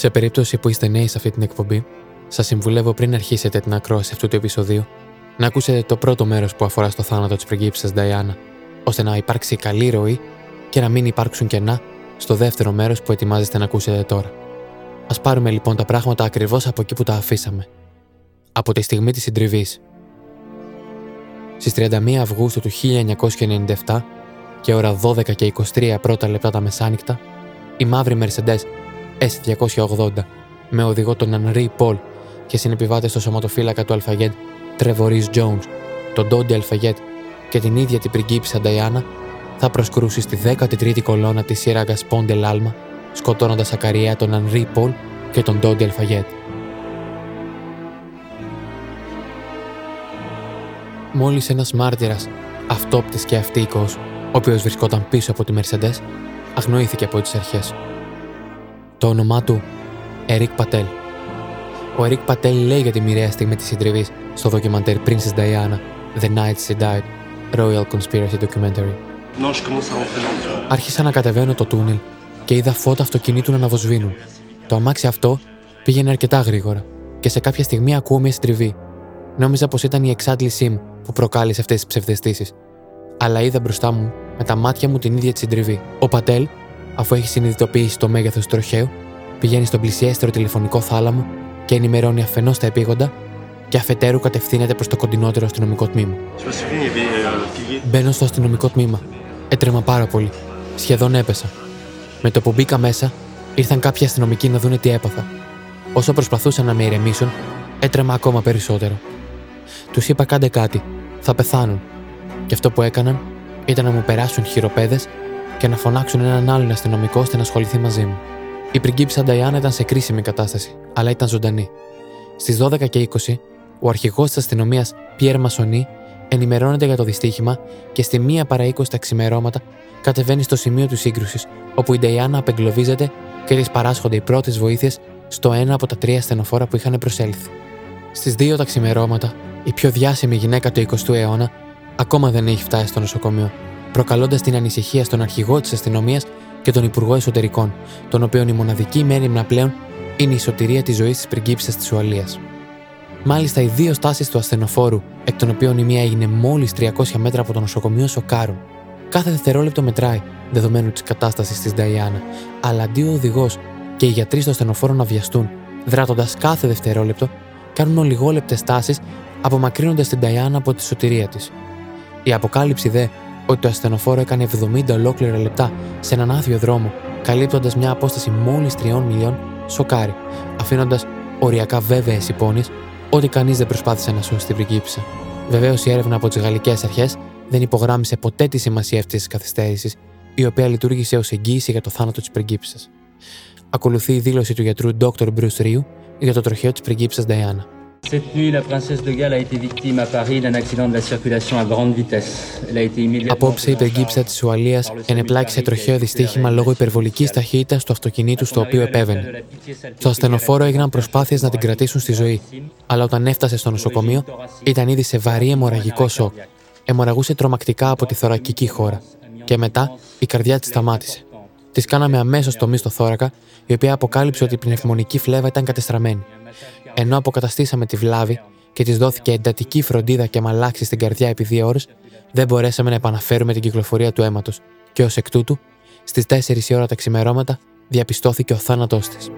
Σε περίπτωση που είστε νέοι σε αυτή την εκπομπή, σας συμβουλεύω πριν αρχίσετε την ακρόαση αυτού του επεισοδίου να ακούσετε το πρώτο μέρος που αφορά στο θάνατο της πριγκίψα Νταϊάννα, ώστε να υπάρξει καλή ροή και να μην υπάρξουν κενά στο δεύτερο μέρος που ετοιμάζεστε να ακούσετε τώρα. Α πάρουμε λοιπόν τα πράγματα ακριβώς από εκεί που τα αφήσαμε. Από τη στιγμή της συντριβής. Στις 31 Αυγούστου του 1997 και ώρα 12 και 23 πρώτα λεπτά τα μεσάνυχτα, η μαύρη Mercedes S280 με οδηγό τον Ανρί Πολ και συνεπιβάτες στο σωματοφύλακα του Αλφαγέντ Τρεβορή Jones, τον Ντόντι Αλφαγέντ και την ίδια την πριγκίψα Νταϊάννα θα προσκρούσει στη 13η κολόνα της σύραγγας Πόντε Λάλμα, σκοτώνοντας ακαριέα τον Ανρί Πολ και τον Ντόντι Αλφαγέντ. Μόλις ένας μάρτυρας, αυτόπτης και αυτοίκος, ο οποίος βρισκόταν πίσω από τη Mercedes, αγνοήθηκε από τις αρχές. Το όνομά του Ερικ Πατέλ. Ο Ερικ Πατέλ λέει για τη μοιραία στιγμή της συντριβής στο ντοκιμαντέρ Princess Diana, The Night She Died, Royal Conspiracy Documentary. Άρχισα να κατεβαίνω το τούνελ και είδα φώτα αυτοκινήτου να αναβοσβήνουν. Το αμάξι αυτό πήγαινε αρκετά γρήγορα και σε κάποια στιγμή ακούω μια συντριβή. Νόμιζα πως ήταν η εξάντλησή μου που προκάλεσε αυτές τις ψευδεστήσεις. Αλλά είδα μπροστά μου με τα μάτια μου την ίδια τη συντριβή. Ο Πατέλ, αφού έχει συνειδητοποιήσει το μέγεθος του τροχαίου, πηγαίνει στον πλησιέστερο τηλεφωνικό θάλαμο και ενημερώνει αφενός τα επίγοντα και αφετέρου κατευθύνεται προς το κοντινότερο αστυνομικό τμήμα. Μπαίνω στο αστυνομικό τμήμα. Έτρεμα πάρα πολύ. Σχεδόν έπεσα. Με το που μπήκα μέσα, ήρθαν κάποιοι αστυνομικοί να δούνε τι έπαθα. Όσο προσπαθούσαν να με ηρεμήσουν, έτρεμα ακόμα περισσότερο. Τους είπα κάντε κάτι, θα πεθάνουν. Και αυτό που έκαναν ήταν να μου περάσουν χειροπέδες και να φωνάξουν έναν άλλον αστυνομικό ώστε να ασχοληθεί μαζί μου. Η πριγκίψα Νταϊάννα ήταν σε κρίσιμη κατάσταση, αλλά ήταν ζωντανή. Στις 12 και 20, ο αρχηγός της αστυνομίας, Πιέρ Μασονί, ενημερώνεται για το δυστύχημα και στη μία παρά 20 τα ξημερώματα κατεβαίνει στο σημείο του σύγκρουσης, όπου η Νταϊάννα απεγκλωβίζεται και της παράσχονται οι πρώτες βοήθειες στο ένα από τα τρία στενοφόρα που είχαν προσέλθει. Στις δύο τα ξημερώματα, η πιο διάσημη γυναίκα του 20ου αιώνα ακόμα δεν έχει φτάσει στο νοσοκομείο, προκαλώντας την ανησυχία στον αρχηγό της αστυνομίας και τον Υπουργό Εσωτερικών, τον οποίον η μοναδική μέρημνα πλέον είναι η σωτηρία της ζωής της πριγκίψα της Ουαλίας. Μάλιστα, οι δύο στάσεις του ασθενοφόρου, εκ των οποίων η μία έγινε μόλις 300 μέτρα από το νοσοκομείο, σοκάρουν. Κάθε δευτερόλεπτο μετράει, δεδομένου της κατάστασης της Νταϊάννα, αλλά αντί ο οδηγός και οι γιατροί στο ασθενοφόρο να βιαστούν, δράτοντας κάθε δευτερόλεπτο, κάνουν ολιγόλεπτες τάσει, απομακρύνοντας την Νταϊάννα από τη σωτηρία της. Η αποκάλυψη δε ότι το ασθενοφόρο έκανε 70 ολόκληρα λεπτά σε έναν άδειο δρόμο, καλύπτοντας μια απόσταση μόλις 3 μιλιών, σοκάρει, αφήνοντας οριακά βέβαιες υπόνοιες ότι κανείς δεν προσπάθησε να σώσει την πριγκίψα. Βεβαίως η έρευνα από τις γαλλικές αρχές δεν υπογράμμισε ποτέ τη σημασία αυτής της καθυστέρησης, η οποία λειτουργήσε ως εγγύηση για το θάνατο της πριγκίψα. Ακολουθεί η δήλωση του γιατρού Dr. Bruce Ryu για το τροχαίο της πριγκίψα Diana. Cette nuit, la princesse de Galles a été victime à Paris d'un accident de la circulation à grande vitesse. Elle a été immédiatement. Απόψε η πριγκίψα της Ουαλίας ενεπλάκη σε τροχαίο δυστύχημα λόγω υπερβολικής ταχύτητας του αυτοκινήτου στο οποίο επέβαινε. Στο ασθενοφόρο έγιναν προσπάθειες να την κρατήσουν στη ζωή, αλλά όταν έφτασε στο νοσοκομείο ήταν ήδη σε βαρύ αιμορραγικό σοκ. Αιμορραγούσε τρομακτικά από τη θωρακική χώρα. Και μετά η καρδιά της σταμάτησε. Τη κάναμε αμέσως τομή στο θώρακα, η οποία αποκάλυψε ότι η πνευμονική φλέβα ήταν κατεστραμμένη. Ενώ αποκαταστήσαμε τη βλάβη και της δόθηκε εντατική φροντίδα και μαλάξη στην καρδιά επί δύο ώρες, δεν μπορέσαμε να επαναφέρουμε την κυκλοφορία του αίματος και ως εκ τούτου, στις 4 η ώρα τα ξημερώματα, διαπιστώθηκε ο θάνατός της.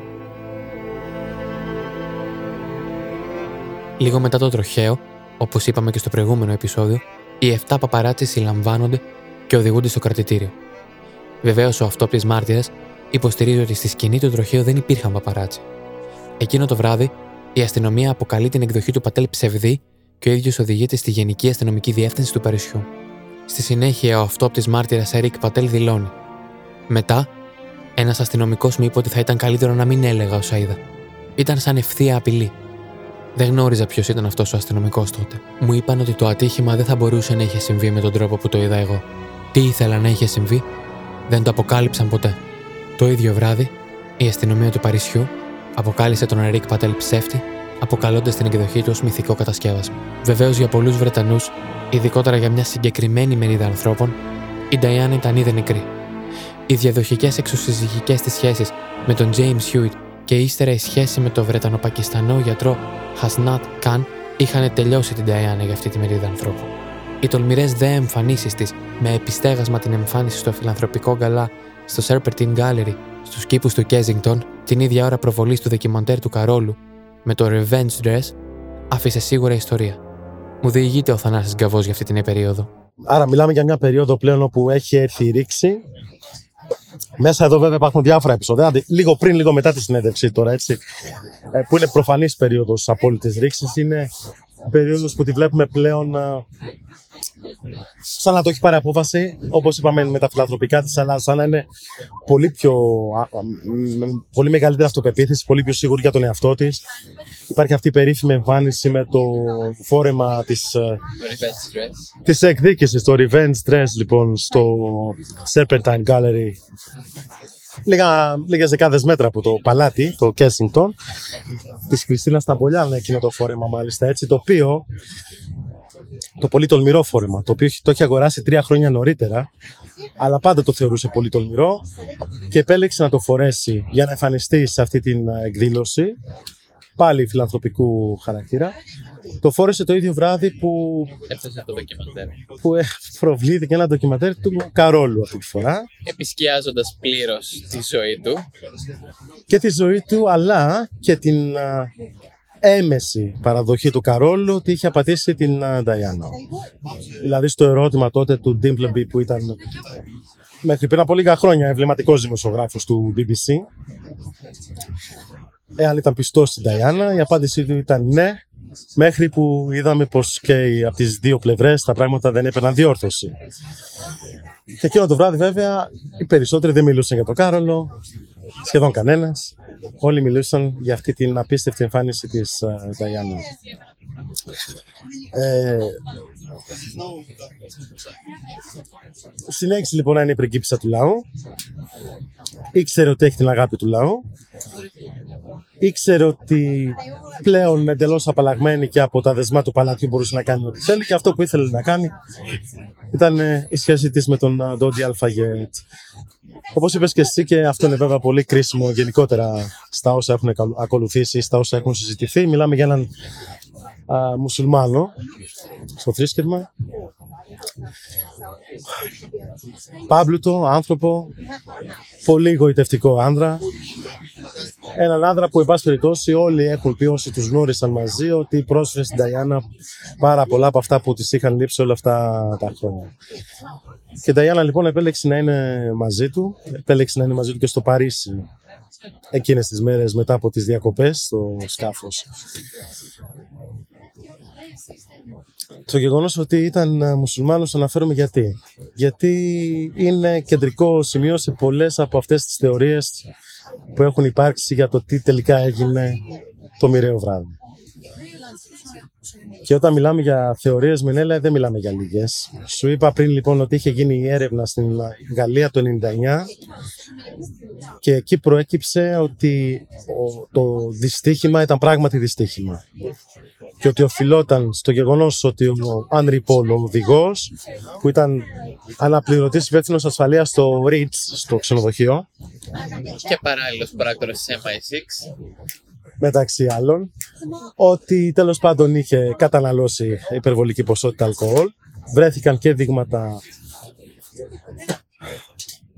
Λίγο μετά το τροχαίο, όπως είπαμε και στο προηγούμενο επεισόδιο, οι 7 παπαράτσι συλλαμβάνονται και οδηγούνται στο κρατητήριο. Βεβαίως, ο αυτόπτη μάρτυρας υποστηρίζει ότι στη σκηνή του τροχαίου δεν υπήρχαν παπαράτσι. Εκείνο το βράδυ, η αστυνομία αποκαλεί την εκδοχή του Πατέλ ψευδή και ο ίδιος οδηγείται στη Γενική Αστυνομική Διεύθυνση του Παρισιού. Στη συνέχεια, ο αυτόπτη μάρτυρας Ερικ Πατέλ δηλώνει. Μετά, ένας αστυνομικός μου είπε ότι θα ήταν καλύτερο να μην έλεγα όσα είδα. Ήταν σαν ευθεία απειλή. Δεν γνώριζα ποιος ήταν αυτός ο αστυνομικός τότε. Μου είπαν ότι το ατύχημα δεν θα μπορούσε να είχε συμβεί με τον τρόπο που το είδα εγώ. Τι ήθελα να είχε συμβεί, δεν το αποκάλυψαν ποτέ. Το ίδιο βράδυ, η αστυνομία του Παρισιού αποκάλυψε τον Ερικ Πατέλ ψεύτη, αποκαλώντας την εκδοχή του ως μυθικό κατασκεύασμα. Βεβαίως για πολλούς Βρετανούς, ειδικότερα για μια συγκεκριμένη μερίδα ανθρώπων, η Νταϊάννα ήταν ήδη νεκρή. Οι διαδοχικές εξωσυζυγικέ της σχέσεις με τον James Hewitt και ύστερα η σχέση με τον Βρετανο-Πακιστανό γιατρό Χασνάτ Καν είχαν τελειώσει την Ταϊάννα για αυτή τη μερίδα ανθρώπου. Οι τολμηρές δε εμφανίσεις της, με επιστέγασμα την εμφάνιση στο φιλανθρωπικό γκαλά στο Serpentine Gallery, στους κήπους του Κέζιγκτον, την ίδια ώρα προβολής του δοκιμαντέρ του Καρόλου, με το Revenge Dress, άφησε σίγουρα ιστορία. Μου διηγείται ο Θανάσης Γκαβός για αυτή την περίοδο. Άρα, μιλάμε για μια περίοδο πλέον όπου έχει έρθει η ρήξη. Μέσα εδώ, βέβαια, υπάρχουν διάφορα επεισόδια. Λίγο πριν, λίγο μετά τη συνέντευξη τώρα, έτσι. Ε, που είναι προφανής περίοδος απόλυτης ρήξης. Είναι περίοδος που τη βλέπουμε πλέον ε, σαν να το έχει πάρει απόφαση, όπως είπαμε με τα φιλανθρωπικά της, αλλά σαν να είναι πολύ πιο. πολύ μεγαλύτερη αυτοπεποίθηση, πολύ πιο σίγουρη για τον εαυτό της. Υπάρχει αυτή η περίφημη εμφάνιση με το φόρεμα της της εκδίκησης, το Revenge Dress, λοιπόν, στο Serpentine Gallery. Λίγα, λίγες δεκάδες μέτρα από το παλάτι, το Kensington, της Κριστίνας Σταμπολιάν, εκείνο το φόρεμα μάλιστα έτσι, το οποίο το πολύ τολμηρό φόρεμα, το οποίο το έχει αγοράσει τρία χρόνια νωρίτερα, αλλά πάντα το θεωρούσε πολύ τολμηρό και επέλεξε να το φορέσει για να εμφανιστεί σε αυτή την ε, εκδήλωση, πάλι φιλανθρωπικού χαρακτήρα. Το φόρεσε το ίδιο βράδυ που, Έφτασε το ντοκιμαντέρ. που ε, προβλήθηκε ένα ντοκιμαντέρ του Καρόλου αυτή τη φορά. Επισκιάζοντας πλήρως τη ζωή του. Και τη ζωή του, αλλά και την ε, έμεση παραδοχή του Καρόλου ότι είχε απατήσει την Νταϊάννα. Δηλαδή στο ερώτημα τότε του Ντίμπλεμπι που ήταν μέχρι πριν από λίγα χρόνια εμβληματικός δημοσιογράφος του BBC εάν ήταν πιστός στην Νταϊάννα η απάντησή του ήταν ναι μέχρι που είδαμε πως και από τις δύο πλευρές τα πράγματα δεν έπαιρναν διόρθωση. Και εκείνο το βράδυ βέβαια οι περισσότεροι δεν μιλούσαν για τον Κάρολο, σχεδόν κανένας. Όλοι μιλούσαν για αυτή την απίστευτη εμφάνιση της Νταϊάννα. Ε, συνέχισε λοιπόν να είναι η πριγκίπισσα του λαού. Ήξερε ότι έχει την αγάπη του λαού. Ήξερε ότι πλέον εντελώς απαλλαγμένη και από τα δεσμά του παλατιού μπορούσε να κάνει ό,τι θέλει και αυτό που ήθελε να κάνει ήταν ε, η σχέση της με τον Ντόντι Αλφαγέτ. Όπως είπες και εσύ, και αυτό είναι βέβαια πολύ κρίσιμο γενικότερα στα όσα έχουν ακολουθήσει, στα όσα έχουν συζητηθεί. Μιλάμε για έναν α, μουσουλμάνο στο θρήσκευμα. Πάμπλουτο, άνθρωπο, πολύ γοητευτικό άνδρα. Έναν άνδρα που, εν πάση περιπτώσει, όλοι έχουν πει όσοι τους γνώρισαν μαζί ότι πρόσφερε στην Ταϊάννα πάρα πολλά από αυτά που της είχαν λείψει όλα αυτά τα χρόνια. Και η Ταϊάννα λοιπόν επέλεξε να είναι μαζί του, επέλεξε να είναι μαζί του και στο Παρίσι εκείνες τις μέρες μετά από τις διακοπές στο σκάφος. Το γεγονός ότι ήταν μουσουλμάνος αναφέρομαι γιατί. Γιατί είναι κεντρικό σημείο σε πολλές από αυτές τις θεωρίες που έχουν υπάρξει για το τι τελικά έγινε το μοιραίο βράδυ. Και όταν μιλάμε για θεωρίες Μενέλα δεν μιλάμε για λίγες. Σου είπα πριν λοιπόν ότι είχε γίνει η έρευνα στην Γαλλία το 99 και εκεί προέκυψε ότι το δυστύχημα ήταν πράγματι δυστύχημα και ότι οφειλόταν στο γεγονός ότι ο Άνρι Πολ, ο οδηγός, που ήταν αναπληρωτής υπεύθυνος ασφαλείας στο Ritz, στο ξενοδοχείο. Και παράλληλος πράκτορας της MI6. Μεταξύ άλλων, ότι τέλος πάντων είχε καταναλώσει υπερβολική ποσότητα αλκοόλ. Βρέθηκαν και δείγματα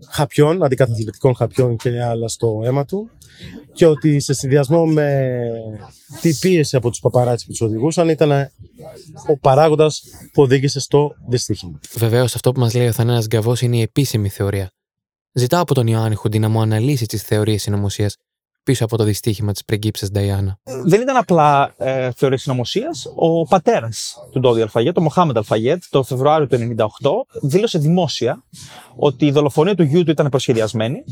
χαπιών, αντικαταθλιπτικών χαπιών και άλλα στο αίμα του και ότι σε συνδυασμό με τη πίεση από τους παπαράτσι που τους οδηγούσαν ήταν ο παράγοντας που οδήγησε στο δυστύχημα. Βεβαίως αυτό που μας λέει ο Θανένας Γκαβός είναι η επίσημη θεωρία. Ζητάω από τον Ιωάννη Χουντή να μου αναλύσει τις θεωρίες συνωμοσίας πίσω από το δυστύχημα της πριγκίψα Νταϊάννα. Δεν ήταν απλά ε, θεωρία συνωμοσίας. Ο πατέρας του Ντόδι Αλφαγέτ, ο Μοχάμεντ Αλφαγέτ, το Φεβρουάριο του 1998, δήλωσε δημόσια ότι η δολοφονία του γιού του ήταν προσχεδιασμένη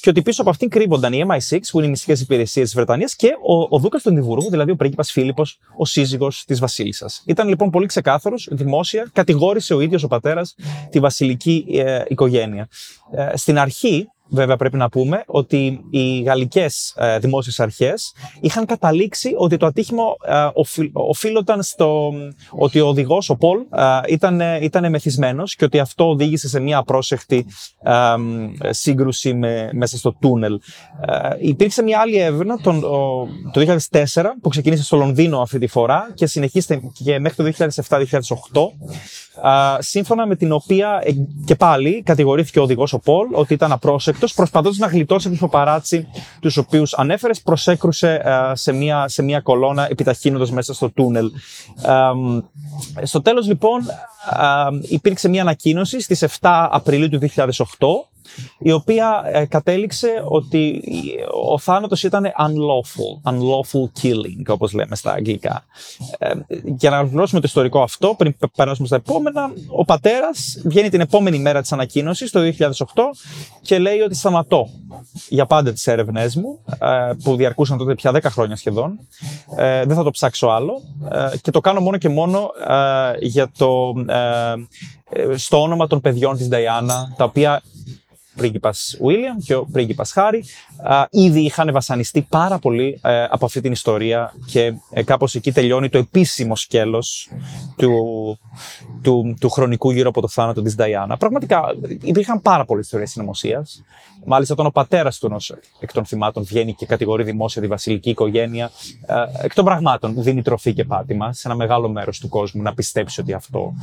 και ότι πίσω από αυτήν κρύβονταν οι MI6, που είναι οι μυστικές υπηρεσίες της Βρετανίας, και ο, ο Δούκας του Ενδιβούργου, δηλαδή ο πρίγκιπας Φίλιππος, ο σύζυγος της Βασίλισσας. Ήταν λοιπόν πολύ ξεκάθαρος, δημόσια, κατηγόρησε ο ίδιος ο πατέρας τη βασιλική ε, οικογένεια. Ε, στην αρχή, βέβαια πρέπει να πούμε ότι οι γαλλικές ε, δημόσιες αρχές είχαν καταλήξει ότι το ατύχημα ε, οφείλονταν στο ότι ο οδηγός, ο Πολ, ε, ήταν, ήταν μεθυσμένος και ότι αυτό οδήγησε σε μια απρόσεχτη ε, σύγκρουση με, μέσα στο τούνελ. Ε, υπήρξε μια άλλη έρευνα τον, το 2004 που ξεκίνησε στο Λονδίνο αυτή τη φορά και συνεχίστηκε και μέχρι το 2007-2008 σύμφωνα με την οποία ε, και πάλι κατηγορήθηκε ο οδηγός ο Πολ ότι ήταν απρόσεκτο, προσπαθώντας να γλιτώσει του παπαράτσι τους οποίους ανέφερες, προσέκρουσε σε, μια, σε μια κολόνα επιταχύνοντας μέσα στο τούνελ. στο τέλος λοιπόν υπήρξε μια ανακοίνωση στις 7 Απριλίου του 2008 η οποία ε, κατέληξε ότι ο θάνατος ήταν unlawful, unlawful killing, όπως λέμε στα αγγλικά. Ε, για να ολοκληρώσουμε το ιστορικό αυτό, πριν περάσουμε στα επόμενα, ο πατέρας βγαίνει την επόμενη μέρα της ανακοίνωσης, το 2008, και λέει ότι σταματώ για πάντα τις έρευνές μου, ε, που διαρκούσαν τότε πια 10 χρόνια σχεδόν, ε, δεν θα το ψάξω άλλο, ε, και το κάνω μόνο και μόνο για το, στο όνομα των παιδιών της Νταϊάννα, τα οποία πρίγκιπας Βίλιαμ και ο πρίγκιπας Χάρη ήδη είχαν βασανιστεί πάρα πολύ ε, από αυτή την ιστορία και ε, κάπως εκεί τελειώνει το επίσημο σκέλος του, του, του χρονικού γύρω από το θάνατο της Νταϊάννα. Πραγματικά υπήρχαν πάρα πολλές ιστορίες συνωμοσίας. Μάλιστα, όταν ο πατέρας του ενός εκ των θυμάτων βγαίνει και κατηγορεί δημόσια τη βασιλική οικογένεια, ε, εκ των πραγμάτων δίνει τροφή και πάτημα σε ένα μεγάλο μέρος του κόσμου να πιστέψει ότι αυτό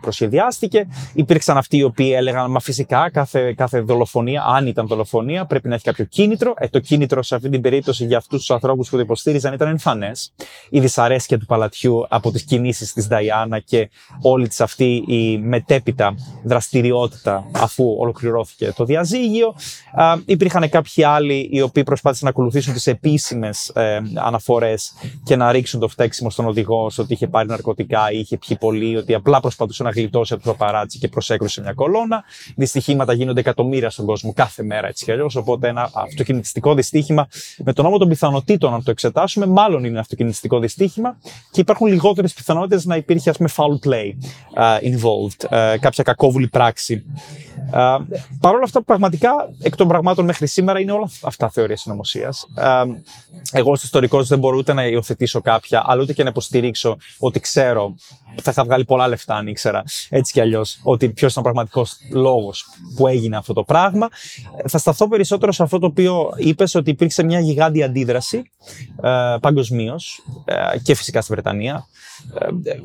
προσχεδιάστηκε. Υπήρξαν αυτοί οι οποίοι έλεγαν, Μα φυσικά κάθε, κάθε δολοφονία, αν ήταν δολοφονία, πρέπει να έχει κάποιο κίνητρο. Ε, το κίνητρο σε αυτή την περίπτωση για αυτούς τους ανθρώπους που το υποστήριζαν ήταν εμφανές. Η δυσαρέσκεια του παλατιού από τις κινήσεις της Νταϊάννα και όλη της αυτή η μετέπειτα δραστηριότητα αφού ολοκληρώθηκε το διαζύγιο. Α, υπήρχαν κάποιοι άλλοι οι οποίοι προσπάθησαν να ακολουθήσουν τις επίσημες ε, αναφορές και να ρίξουν το φταίξιμο στον οδηγό ότι είχε πάρει ναρκωτικά ή είχε πιει πολύ, ότι απλά προσπαθούσε να γλιτώσει από το παπαράτσι και προσέκρουσε μια κολόνα. Δυστυχήματα γίνονται εκατομμύρια στον κόσμο κάθε μέρα έτσι κι αλλιώς. Οπότε ένα αυτοκινητιστικό δυστύχημα με τον νόμο των πιθανότητων, αν το εξετάσουμε, μάλλον είναι αυτοκινητιστικό δυστύχημα και υπάρχουν λιγότερες πιθανότητες να υπήρχε ας πούμε foul play uh, involved, uh, κάποια κακόβουλη πράξη. Uh, Παρ' όλα αυτά, πραγματικά εκ των πραγμάτων μέχρι σήμερα είναι όλα αυτά θεωρία συνωμοσίας. Uh, εγώ ω ιστορικό δεν μπορώ ούτε να υιοθετήσω κάποια, αλλά ούτε και να υποστηρίξω ότι ξέρω θα είχα βγάλει πολλά λεφτά αν ήξερα έτσι κι αλλιώς ότι ποιος ήταν ο πραγματικός λόγος που έγινε αυτό το πράγμα. Θα σταθώ περισσότερο σε αυτό το οποίο είπες ότι υπήρξε μια γιγάντια αντίδραση ε, παγκοσμίως ε, και φυσικά στη Βρετανία.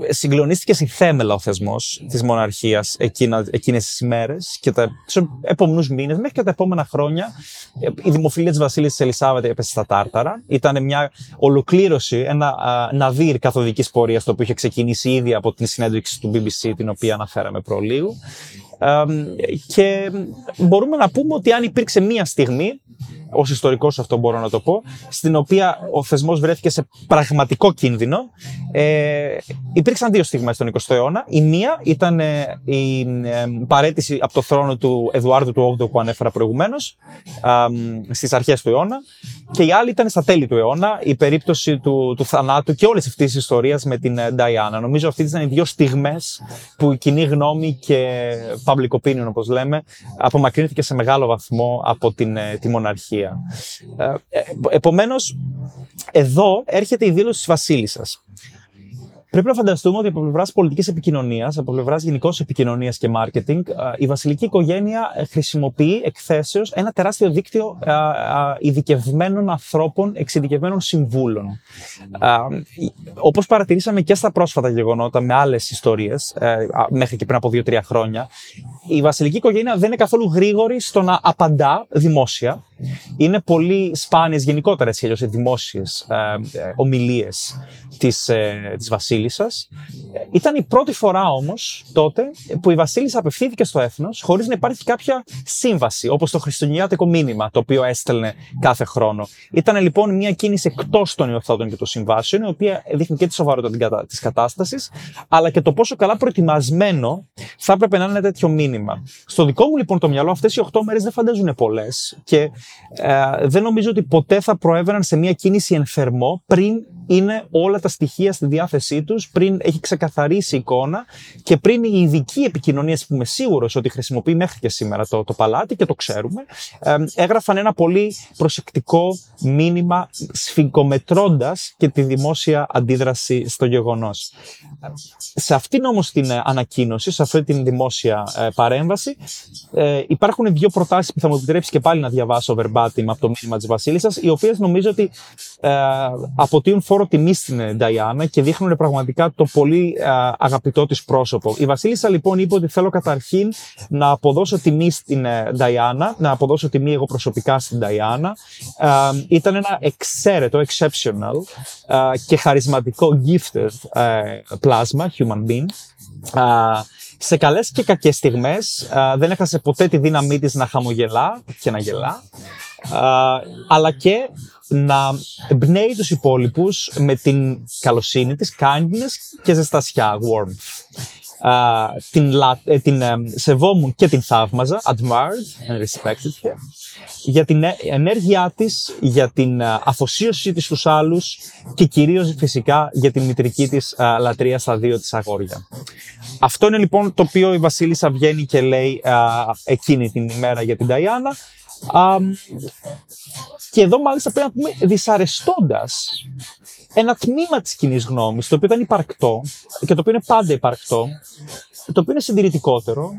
Ε, συγκλονίστηκε στη θέμελα ο θεσμός της μοναρχίας εκείνες τις ημέρε και τους επόμενους μήνες μέχρι και τα επόμενα χρόνια. Ε, η δημοφιλία της Βασίλη της Ελισάβετ έπεσε στα τάρταρα. Ήταν μια ολοκλήρωση, ένα ναδύρ καθοδικής πορείας το οποίο είχε ξεκινήσει ήδη από την συνέντευξη του BBC την οποία αναφέραμε προλίγου. Και μπορούμε να πούμε ότι αν υπήρξε μία στιγμή ως ιστορικός αυτό μπορώ να το πω, στην οποία ο θεσμός βρέθηκε σε πραγματικό κίνδυνο. Ε, υπήρξαν δύο στιγμές στον 20ο αιώνα. Η μία ήταν ε, η ε, παρέτηση από το θρόνο του Εδουάρδου του 8ου που ανέφερα προηγουμένως, ε, στις αρχές του αιώνα. Και η άλλη ήταν στα τέλη του αιώνα, η περίπτωση του, του θανάτου και όλης αυτής της ιστορίας με την Νταϊάννα. Νομίζω αυτή ήταν οι δύο στιγμές που η κοινή γνώμη και public opinion, όπως λέμε, απομακρύνθηκε σε μεγάλο βαθμό από την, ε, τη μοναρχία. Ε, ε, επομένως, εδώ έρχεται η δήλωση της βασίλισσας. Πρέπει να φανταστούμε ότι από πλευράς πολιτικής επικοινωνίας, από πλευράς γενικώς επικοινωνίας και marketing, η βασιλική οικογένεια χρησιμοποιεί εκθέσεως ένα τεράστιο δίκτυο ειδικευμένων ανθρώπων, εξειδικευμένων συμβούλων. Όπως παρατηρήσαμε και στα πρόσφατα γεγονότα με άλλες ιστορίες, ε, μέχρι και πριν από δύο-τρία χρόνια, η βασιλική οικογένεια δεν είναι καθόλου γρήγορη στο να απαντά δημόσια. Είναι πολύ σπάνιες γενικότερα έτσι, δημόσιες ε, ε, ομιλίες της ε, της βασίλισσας. Ήταν η πρώτη φορά όμως τότε που η βασίλισσα απευθύνθηκε στο έθνος χωρίς να υπάρχει κάποια σύμβαση, όπως το χριστουγεννιάτικο μήνυμα το οποίο έστελνε κάθε χρόνο. Ήταν λοιπόν μια κίνηση εκτός των υιοθότων και των συμβάσεων, η οποία δείχνει και τη σοβαρότητα της κατάστασης, αλλά και το πόσο καλά προετοιμασμένο θα έπρεπε να είναι τέτοιο μήνυμα. Στο δικό μου λοιπόν το μυαλό αυτές οι 8 μέρες δεν φαντάζουν πολλές και ε, δεν νομίζω ότι ποτέ θα προέβαιναν σε μια κίνηση εν θερμό πριν είναι όλα τα στοιχεία στη διάθεσή τους, πριν έχει ξεκαθαρίσει η εικόνα και πριν η ειδική επικοινωνία που είμαι σίγουρος ότι χρησιμοποιεί μέχρι και σήμερα το, το παλάτι και το ξέρουμε, ε, έγραφαν ένα πολύ προσεκτικό μήνυμα σφιγγομετρώντας και τη δημόσια αντίδραση στο γεγονός. Σε αυτήν όμως την ε, ανακοίνωση, σε αυτή την δημόσια ε, παρέμβαση, ε, υπάρχουν δύο προτάσεις που θα μου επιτρέψεις και πάλι να διαβάσω verbatim από το μήνυμα της Βασίλισσας, οι οποίες νομίζω ότι ε, αποτείουν φόρο τιμή στην Νταϊάννα και δείχνουν πραγματικά το πολύ ε, αγαπητό της πρόσωπο. Η Βασίλισσα λοιπόν είπε ότι θέλω καταρχήν να αποδώσω τιμή στην Νταϊάννα, να αποδώσω τιμή εγώ προσωπικά στην Νταϊάννα. Ε, ήταν ένα εξαίρετο, exceptional και χαρισματικό gifted πλάσμα, human being σε καλές και κακές στιγμές δεν έχασε ποτέ τη δύναμή της να χαμογελά και να γελά αλλά και να εμπνέει τους υπόλοιπους με την καλοσύνη της, kindness και ζεστασιά, warmth. την, ε, την ε, σεβόμουν και την θαύμαζα, admired and respected her, για την ε, ενέργειά της, για την αφοσίωση της στους άλλους και κυρίως φυσικά για την μητρική της λατρεία στα δύο της αγόρια. Αυτό είναι λοιπόν το οποίο η Βασίλισσα βγαίνει και λέει εκείνη την ημέρα για την Ταϊάννα και εδώ μάλιστα πρέπει να πούμε δυσαρεστώντας ένα τμήμα της κοινής γνώμης, το οποίο ήταν υπαρκτό και το οποίο είναι πάντα υπαρκτό, το οποίο είναι συντηρητικότερο,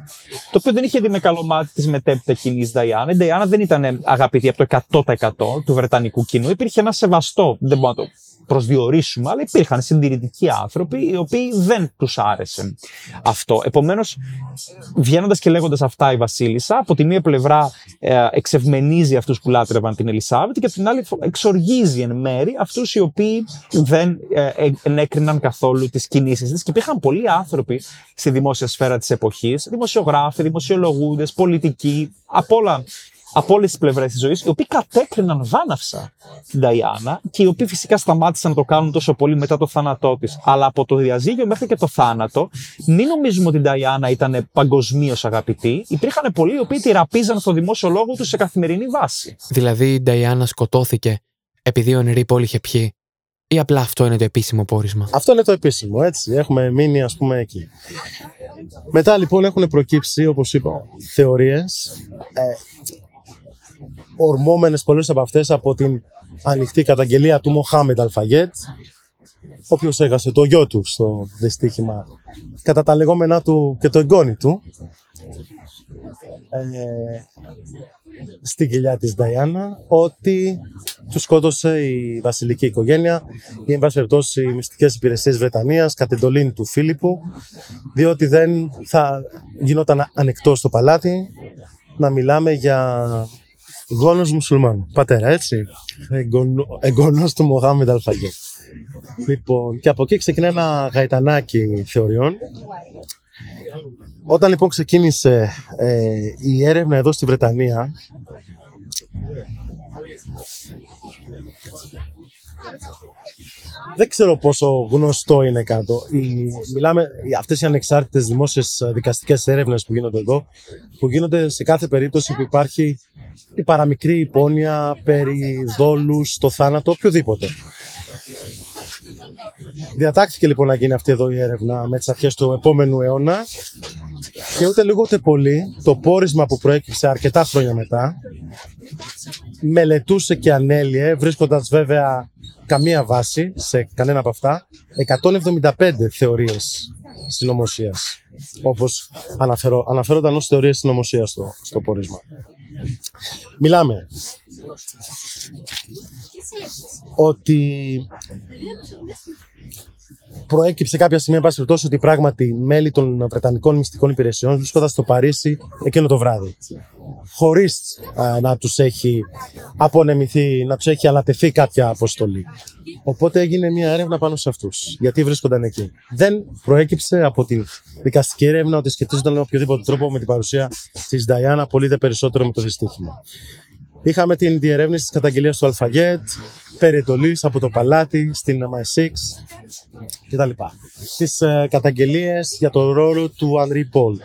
το οποίο δεν είχε δει με καλό μάτι της μετέπειτα κοινής Νταϊάννα. Η Νταϊάννα δεν ήταν αγαπητή από το 100% του Βρετανικού κοινού. Υπήρχε ένα σεβαστό, δεν μπορώ να το προσδιορίσουμε, αλλά υπήρχαν συντηρητικοί άνθρωποι οι οποίοι δεν τους άρεσε αυτό. Επομένως, βγαίνοντας και λέγοντας αυτά η Βασίλισσα, από τη μία πλευρά ε, εξευμενίζει αυτούς που λάτρευαν την Ελισάβετ και από την άλλη εξοργίζει εν μέρη αυτούς οι οποίοι δεν ε, ε, ενέκριναν καθόλου τις κινήσεις της. Και υπήρχαν πολλοί άνθρωποι στη δημόσια σφαίρα της εποχής, δημοσιογράφοι, δημοσιολογούντες, πολιτικοί, από όλα από όλες τις πλευρές της ζωής, οι οποίοι κατέκριναν βάναυσα την Νταϊάννα και οι οποίοι φυσικά σταμάτησαν να το κάνουν τόσο πολύ μετά το θάνατό της. Αλλά από το διαζύγιο μέχρι και το θάνατο, μην νομίζουμε ότι η Νταϊάννα ήταν παγκοσμίως αγαπητή. Υπήρχαν πολλοί οι οποίοι τη ραπίζαν στο δημόσιο λόγο τους σε καθημερινή βάση. Δηλαδή η Νταϊάννα σκοτώθηκε επειδή ο Ενρή Πόλ είχε πιει. Ή απλά αυτό είναι το επίσημο πόρισμα; Αυτό είναι το επίσημο, έτσι. Έχουμε μείνει, ας πούμε, εκεί. Μετά λοιπόν έχουν προκύψει, όπως είπα, θεωρίες. Ε, ορμόμενες πολλές από αυτές από την ανοιχτή καταγγελία του Μοχάμεντ Αλφαγέτ, ο οποίος έχασε το γιο του στο δυστύχημα κατά τα λεγόμενά του και το εγγόνι του ε, στην κοιλιά της Νταϊάννα ότι του σκότωσε η βασιλική οικογένεια ή εν πάση περιπτώσει οι μυστικές υπηρεσίες Βρετανίας κατ' εντολή του Φίλιππου διότι δεν θα γινόταν ανεκτός στο παλάτι να μιλάμε για Γόνος μουσουλμάνου. Πατέρα, έτσι. Εγγονός του Μοχάμεντ Αλφαγέ. Λοιπόν, και από εκεί ξεκινάει ένα γαϊτανάκι θεωριών. Όταν λοιπόν ξεκίνησε ε, η έρευνα εδώ στη Βρετανία, δεν ξέρω πόσο γνωστό είναι κάτω. Οι, μιλάμε αυτές οι ανεξάρτητες δημόσιες δικαστικές έρευνες που γίνονται εδώ, που γίνονται σε κάθε περίπτωση που υπάρχει η παραμικρή υπόνοια περί δόλου στο θάνατο, οποιοδήποτε. Διατάχθηκε λοιπόν να γίνει αυτή εδώ η έρευνα με τις αρχές του επόμενου αιώνα και ούτε λίγο ούτε πολύ το πόρισμα που προέκυψε αρκετά χρόνια μετά μελετούσε και ανέλυε βρίσκοντας βέβαια καμία βάση σε κανένα από αυτά 175 θεωρίες συνωμοσίας. όπως αναφέρω, αναφέρονταν ως θεωρίες συνωμοσίας στο, στο πόρισμα. Μιλάμε ότι προέκυψε κάποια στιγμή, εν πάση ότι πράγματι μέλη των Βρετανικών μυστικών υπηρεσιών βρίσκονταν στο Παρίσι εκείνο το βράδυ. Χωρίς να τους έχει απονεμηθεί, να τους έχει ανατεθεί κάποια αποστολή. Οπότε έγινε μια έρευνα πάνω σε αυτούς. Γιατί βρίσκονταν εκεί. Δεν προέκυψε από την δικαστική έρευνα ότι σχετίζονταν με οποιοδήποτε τρόπο με την παρουσία της Νταϊάννα, πολύ δε περισσότερο με το δυστύχημα. Είχαμε την διερεύνηση της καταγγελίας του Αλφαγέτ, περιτολής από το παλάτι στην MI6 κτλ. Τις ε, καταγγελίες για το ρόλο του Ανρί Πολ.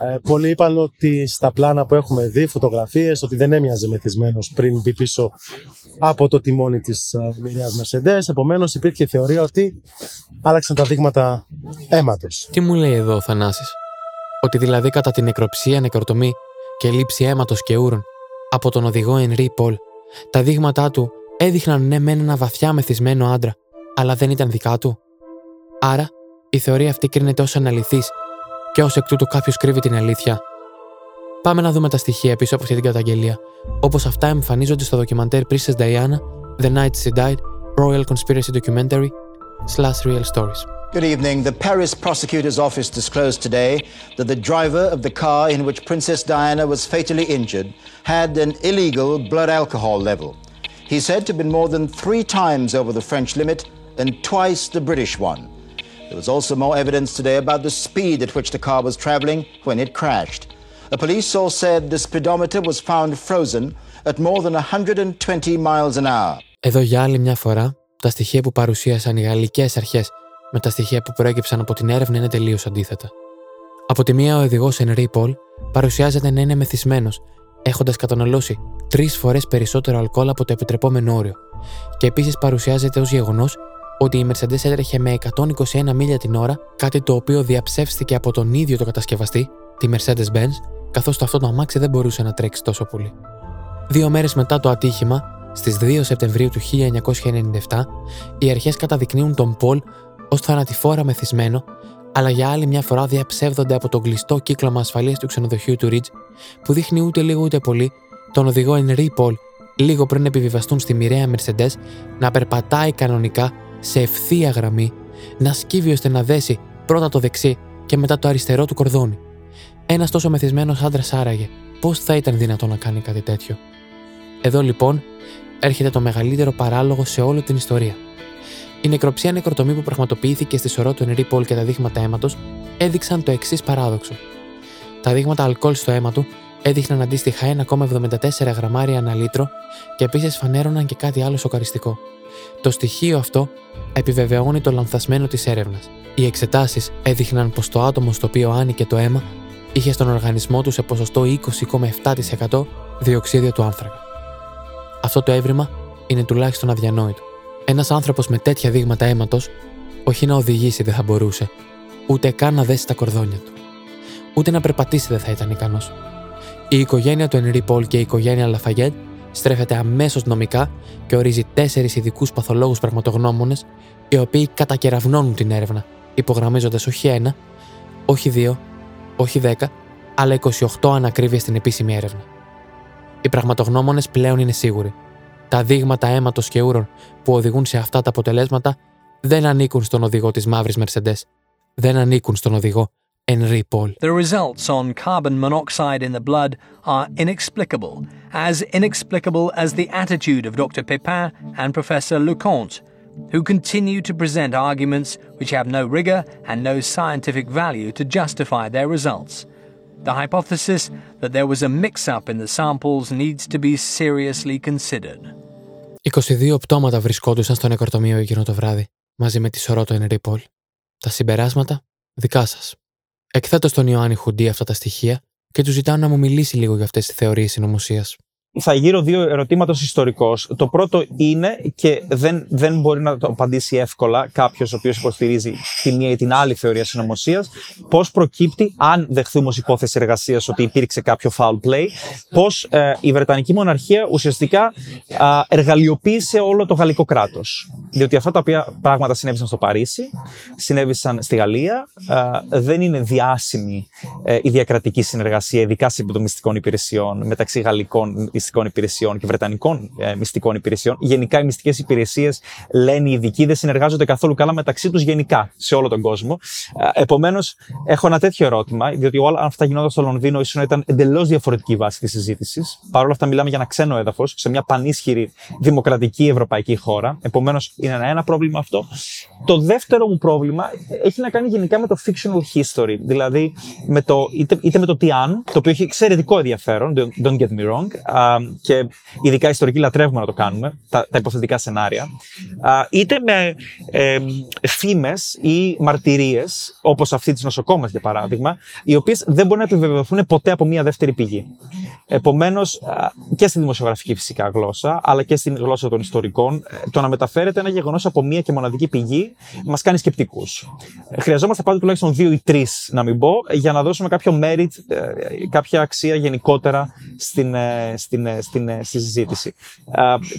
Ε, πολλοί είπαν ότι στα πλάνα που έχουμε δει, φωτογραφίες, ότι δεν έμοιαζε μεθυσμένος πριν μπει πίσω από το τιμόνι της Μυρία Mercedes. Επομένως, υπήρχε θεωρία ότι άλλαξαν τα δείγματα αίματος. Τι μου λέει εδώ ο Θανάσης, Ότι δηλαδή κατά την νεκροψία, νεκροτομή και λήψη αίματος και ούρων από τον οδηγό Ενρή Πολ, τα δείγματά του έδειχναν ναι μεν ένα βαθιά μεθυσμένο άντρα, αλλά δεν ήταν δικά του. Άρα, η θεωρία αυτή κρίνεται ως αναλυθής και ως εκ τούτου κάποιος κρύβει την αλήθεια. Πάμε να δούμε τα στοιχεία πίσω από αυτή την καταγγελία, όπως αυτά εμφανίζονται στο ντοκιμαντέρ Princess Diana, The Night She Died, Royal Conspiracy Documentary, slash Real Stories. Good evening. The Paris prosecutor's office disclosed today that the driver of the car in which Princess Diana was fatally injured had an illegal blood alcohol level. He's said to have been more than three times over the French limit and twice the British one. There was also more evidence today about the speed at which the car was traveling when it crashed. A police source said the speedometer was found frozen at more than 120 miles an hour. Εδώ για άλλη μια φορά, τα στοιχεία που παρουσίασαν οι γαλλικέ αρχέ με τα στοιχεία που προέκυψαν από την έρευνα είναι τελείως αντίθετα. Από τη μία, ο οδηγός Ενρή Πολ παρουσιάζεται να είναι μεθυσμένος, έχοντας καταναλώσει τρεις φορές περισσότερο αλκοόλ από το επιτρεπόμενο όριο, και επίσης παρουσιάζεται ως γεγονός ότι η Mercedes έτρεχε με 121 μίλια την ώρα, κάτι το οποίο διαψεύστηκε από τον ίδιο το κατασκευαστή, τη Mercedes-Benz, καθώς το αυτό το αμάξι δεν μπορούσε να τρέξει τόσο πολύ. Δύο μέρες μετά το ατύχημα, στις 2 Σεπτεμβρίου του 1997, οι αρχές καταδεικνύουν τον Πολ ως θανατηφόρα μεθυσμένο, αλλά για άλλη μια φορά διαψεύδονται από τον κλειστό κύκλωμα ασφαλείας του ξενοδοχείου του Ridge, που δείχνει ούτε λίγο ούτε πολύ τον οδηγό Ενρή Πολ λίγο πριν επιβιβαστούν στη μοιραία Mercedes να περπατάει κανονικά σε ευθεία γραμμή, να σκύβει ώστε να δέσει πρώτα το δεξί και μετά το αριστερό του κορδόνι. Ένας τόσο μεθυσμένος άντρας άραγε, πώς θα ήταν δυνατόν να κάνει κάτι τέτοιο. Εδώ λοιπόν έρχεται το μεγαλύτερο παράλογο σε όλη την ιστορία. Η νεκροψία νεκροτομή που πραγματοποιήθηκε στη σωρό του Ενρή Πολ και τα δείγματα αίματος έδειξαν το εξής παράδοξο. Τα δείγματα αλκοόλ στο αίμα του έδειχναν αντίστοιχα 1,74 γραμμάρια ανά λίτρο και επίσης φανέρωναν και κάτι άλλο σοκαριστικό. Το στοιχείο αυτό επιβεβαιώνει το λανθασμένο της έρευνας. Οι εξετάσεις έδειχναν πως το άτομο στο οποίο άνοικε το αίμα είχε στον οργανισμό του σε ποσοστό 20,7% διοξίδιο του άνθρακα. Αυτό το έβριμα είναι τουλάχιστον αδιανόητο. Ένας άνθρωπος με τέτοια δείγματα αίματος, όχι να οδηγήσει δεν θα μπορούσε, ούτε καν να δέσει τα κορδόνια του. Ούτε να περπατήσει δεν θα ήταν ικανός. Η οικογένεια του Ενρή Πολ και η οικογένεια Λαφαγέντ στρέφεται αμέσως νομικά και ορίζει τέσσερις ειδικούς παθολόγους πραγματογνώμονες, οι οποίοι κατακεραυνώνουν την έρευνα, υπογραμμίζοντας όχι ένα, όχι δύο, όχι δέκα, αλλά 28 ανακρίβειες στην επίσημη έρευνα. Οι πραγματογνώμονες πλέον είναι σίγουροι. Τα δείγματα αίματο και ούρων που οδηγούν σε αυτά τα αποτελέσματα δεν ανήκουν στον οδηγό τη μαύρη Mercedes. Δεν ανήκουν στον οδηγό Henry Paul. The results on carbon monoxide in the blood are inexplicable, as inexplicable as the attitude of Dr. Pepin and Professor Leconte, who continue to present arguments which have no rigor and no scientific value to justify their results. The hypothesis that there was a mix up in the samples needs to be seriously considered. 22 πτώματα βρισκόντουσαν στο νεκροτομείο εκείνο το βράδυ, μαζί με τη σωρό του Ενρή Πολ. Τα συμπεράσματα δικά σας. Εκθέτω στον Ιωάννη Χουντή αυτά τα στοιχεία και του ζητάω να μου μιλήσει λίγο για αυτές τις θεωρίες συνωμοσίας. Θα γύρω δύο ερωτήματα ω ιστορικό. Το πρώτο είναι, και δεν, δεν μπορεί να το απαντήσει εύκολα κάποιος ο οποίος υποστηρίζει τη μία ή την άλλη θεωρία συνωμοσίας, πώς προκύπτει, αν δεχθούμε ως υπόθεση εργασίας ότι υπήρξε κάποιο foul play, πώς ε, η Βρετανική μοναρχία ουσιαστικά α, εργαλειοποίησε όλο το γαλλικό κράτος. Διότι αυτά τα οποία πράγματα συνέβησαν στο Παρίσι, συνέβησαν στη Γαλλία, α, δεν είναι διάσημη ε, η διακρατική συνεργασία, ειδικά σε επίπεδο μυστικών υπηρεσιών μεταξύ γαλλικών μυστικών υπηρεσιών και βρετανικών ε, μυστικών υπηρεσιών. Γενικά, οι μυστικές υπηρεσίες, λένε οι ειδικοί, δεν συνεργάζονται καθόλου καλά μεταξύ τους γενικά σε όλο τον κόσμο. Ε, Επομένως, έχω ένα τέτοιο ερώτημα, διότι όλα αυτά γινόταν στο Λονδίνο, ίσως να ήταν εντελώς διαφορετική η βάση της συζήτησης. Παρ' όλα αυτά, μιλάμε για ένα ξένο έδαφος, σε μια πανίσχυρη δημοκρατική ευρωπαϊκή χώρα. Επομένως, είναι ένα, ένα πρόβλημα αυτό. Το δεύτερο μου πρόβλημα έχει να κάνει γενικά με το fictional history, δηλαδή με το, είτε, είτε με το Tian, το οποίο έχει εξαιρετικό ενδιαφέρον, don't get me wrong, και ειδικά ιστορικοί λατρεύουμε να το κάνουμε, τα, τα υποθετικά σενάρια, α, είτε με ε, φήμες ή μαρτυρίες, όπως αυτή της νοσοκόμας για παράδειγμα, οι οποίες δεν μπορούν να επιβεβαιωθούν ποτέ από μια δεύτερη πηγή. Επομένως, και στη δημοσιογραφική φυσικά γλώσσα, αλλά και στην γλώσσα των ιστορικών, ε, το να μεταφέρεται ένα γεγονός από μία και μοναδική πηγή μας κάνει σκεπτικούς. Χρειαζόμαστε πάντα τουλάχιστον δύο ή τρεις, να μην πω, για να δώσουμε κάποιο merit, ε, κάποια αξία γενικότερα στην, ε, στην, ε, στην, στη συζήτηση.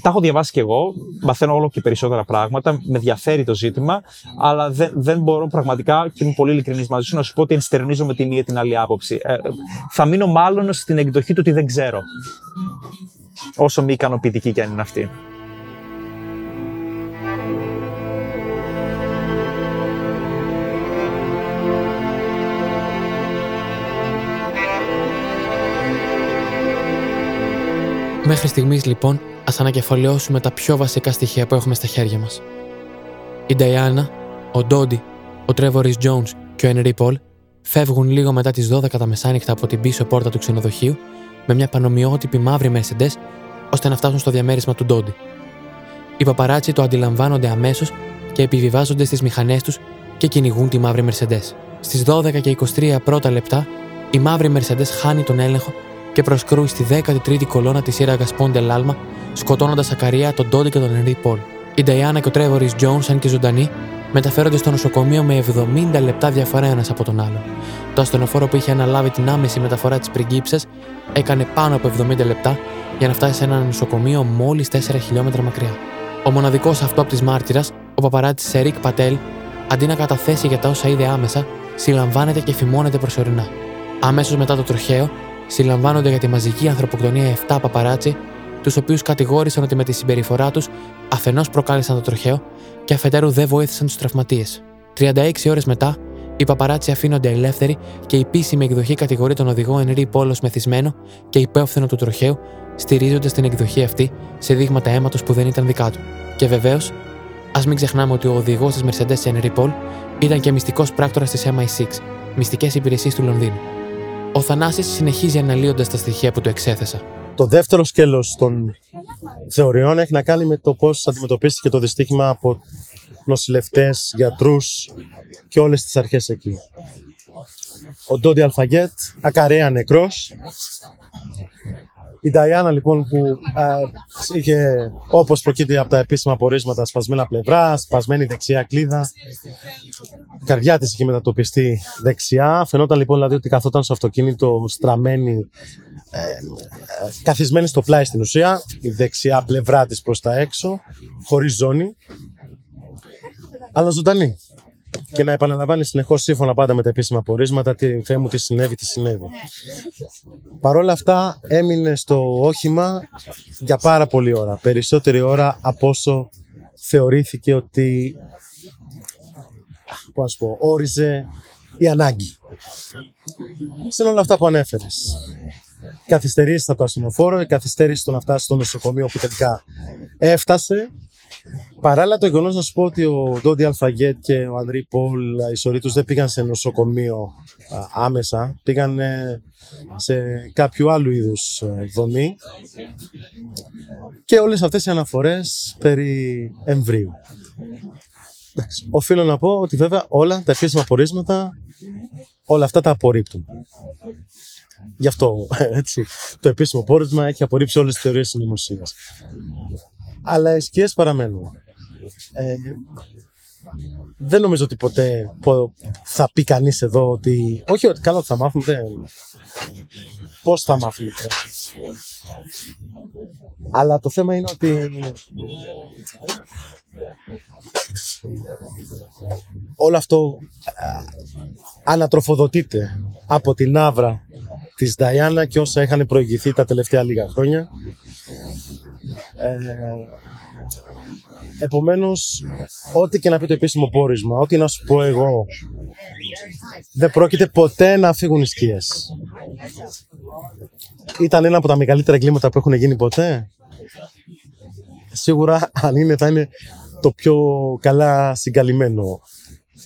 Τα έχω διαβάσει κι εγώ, μαθαίνω όλο και περισσότερα πράγματα, με ενδιαφέρει το ζήτημα, αλλά δεν, δεν μπορώ πραγματικά, και είμαι πολύ ειλικρινής μαζί σου, να σου πω ότι ενστερνίζομαι τη μία την άλλη άποψη. θα μείνω μάλλον στην εκδοχή του ότι δεν ξέρω. Όσο μη ικανοποιητική κι αν είναι αυτή. Μέχρι στιγμής λοιπόν, ας ανακεφαλαιώσουμε τα πιο βασικά στοιχεία που έχουμε στα χέρια μας. Η Νταϊάννα, ο Ντόντι, ο Τρέβορι Jones και ο Ενρή Πολ φεύγουν λίγο μετά τις 12 τα μεσάνυχτα από την πίσω πόρτα του ξενοδοχείου με μια πανομοιότυπη μαύρη Mercedes ώστε να φτάσουν στο διαμέρισμα του Ντόντι. Οι παπαράτσι το αντιλαμβάνονται αμέσως και επιβιβάζονται στις μηχανές τους και κυνηγούν τη μαύρη Mercedes. Στις 12 και 23 πρώτα λεπτά, η μαύρη Mercedes χάνει τον έλεγχο και προσκρούει στη 13η κολόνα της σύραγγα Πόντε Λάλμα, σκοτώνοντας ακαρία τον Ντόντι και τον Ενρή Πολ. Η Νταϊάννα και ο Τρέβορις Τζόν, αν και ζωντανοί, μεταφέρονται στο νοσοκομείο με 70 λεπτά διαφορά ένας από τον άλλον. Το ασθενοφόρο που είχε αναλάβει την άμεση μεταφορά της πριγκίψα έκανε πάνω από 70 λεπτά για να φτάσει σε ένα νοσοκομείο μόλις 4 χιλιόμετρα μακριά. Ο μοναδικός αυτό από της μάρτυρας, ο παπαράτη Σερίκ Πατέλ, αντί να καταθέσει για τα όσα είδε άμεσα, συλλαμβάνεται και φημώνεται προσωρινά. Αμέσως μετά το τροχαίο, συλλαμβάνονται για τη μαζική ανθρωποκτονία 7 παπαράτσι, τους οποίους κατηγόρησαν ότι με τη συμπεριφορά τους αφενός προκάλεσαν το τροχαίο και αφετέρου δεν βοήθησαν τους τραυματίες. 36 ώρες μετά, οι παπαράτσι αφήνονται ελεύθεροι και η επίσημη εκδοχή κατηγορεί τον οδηγό Ενρή Πόλος μεθυσμένο και υπεύθυνο του τροχαίου, στηρίζοντας την εκδοχή αυτή σε δείγματα αίματος που δεν ήταν δικά του. Και βεβαίως, ας μην ξεχνάμε ότι ο οδηγός της Mercedes Ενρή Πόλ ήταν και μυστικός πράκτορας της MI6, μυστικές υπηρεσίες του Λονδίνου. Ο Θανάσης συνεχίζει αναλύοντας τα στοιχεία που του εξέθεσα. Το δεύτερο σκέλος των θεωριών έχει να κάνει με το πώς αντιμετωπίστηκε το δυστύχημα από νοσηλευτές, γιατρούς και όλες τις αρχές εκεί. Ο Ντόντι Αλφαγέτ, ακαρέα νεκρός, η Νταϊάννα λοιπόν που α, είχε όπως προκύπτει από τα επίσημα απορίσματα σπασμένα πλευρά, σπασμένη δεξιά κλίδα. Η καρδιά της είχε μετατοπιστεί δεξιά. Φαινόταν λοιπόν δηλαδή ότι καθόταν στο αυτοκίνητο στραμμένη, ε, ε, καθισμένη στο πλάι στην ουσία, η δεξιά πλευρά της προς τα έξω, χωρίς ζώνη, αλλά ζωντανή και να επαναλαμβάνει συνεχώς σύμφωνα πάντα με τα επίσημα πορίσματα τι Θεέ μου, τι συνέβη, τι συνέβη. Παρ' όλα αυτά έμεινε στο όχημα για πάρα πολλή ώρα. Περισσότερη ώρα από όσο θεωρήθηκε ότι πώς πω, όριζε η ανάγκη. Σε όλα αυτά που ανέφερες. Καθυστερήσει από το ασθενοφόρο, η καθυστέρηση στο να φτάσεις στο νοσοκομείο που τελικά έφτασε Παράλληλα το γεγονός να σου πω ότι ο Ντόντι Αλφαγέτ και ο Ανδρή Πολ, οι σωροί του δεν πήγαν σε νοσοκομείο άμεσα, πήγαν σε κάποιο άλλου είδους δομή και όλες αυτές οι αναφορές περί εμβρίου. Οφείλω να πω ότι βέβαια όλα τα επίσημα πορίσματα όλα αυτά τα απορρίπτουν. Γι' αυτό έτσι, το επίσημο πόρισμα έχει απορρίψει όλες τις θεωρίες συνωμοσίας αλλά οι σκιές παραμένουν. Ε, δεν νομίζω ότι ποτέ θα πει κανείς εδώ ότι. Όχι ότι καλά θα μάθουν, δεν. Πώς θα μάθουν. Αλλά το θέμα είναι ότι. Όλο αυτό ανατροφοδοτείται από την άβρα της Νταϊάννα και όσα είχαν προηγηθεί τα τελευταία λίγα χρόνια ε, επομένως, ό,τι και να πει το επίσημο πόρισμα, ό,τι να σου πω εγώ, δεν πρόκειται ποτέ να φύγουν οι σκιές. Ήταν ένα από τα μεγαλύτερα εγκλήματα που έχουν γίνει ποτέ. Σίγουρα, αν είναι, θα είναι το πιο καλά συγκαλυμμένο.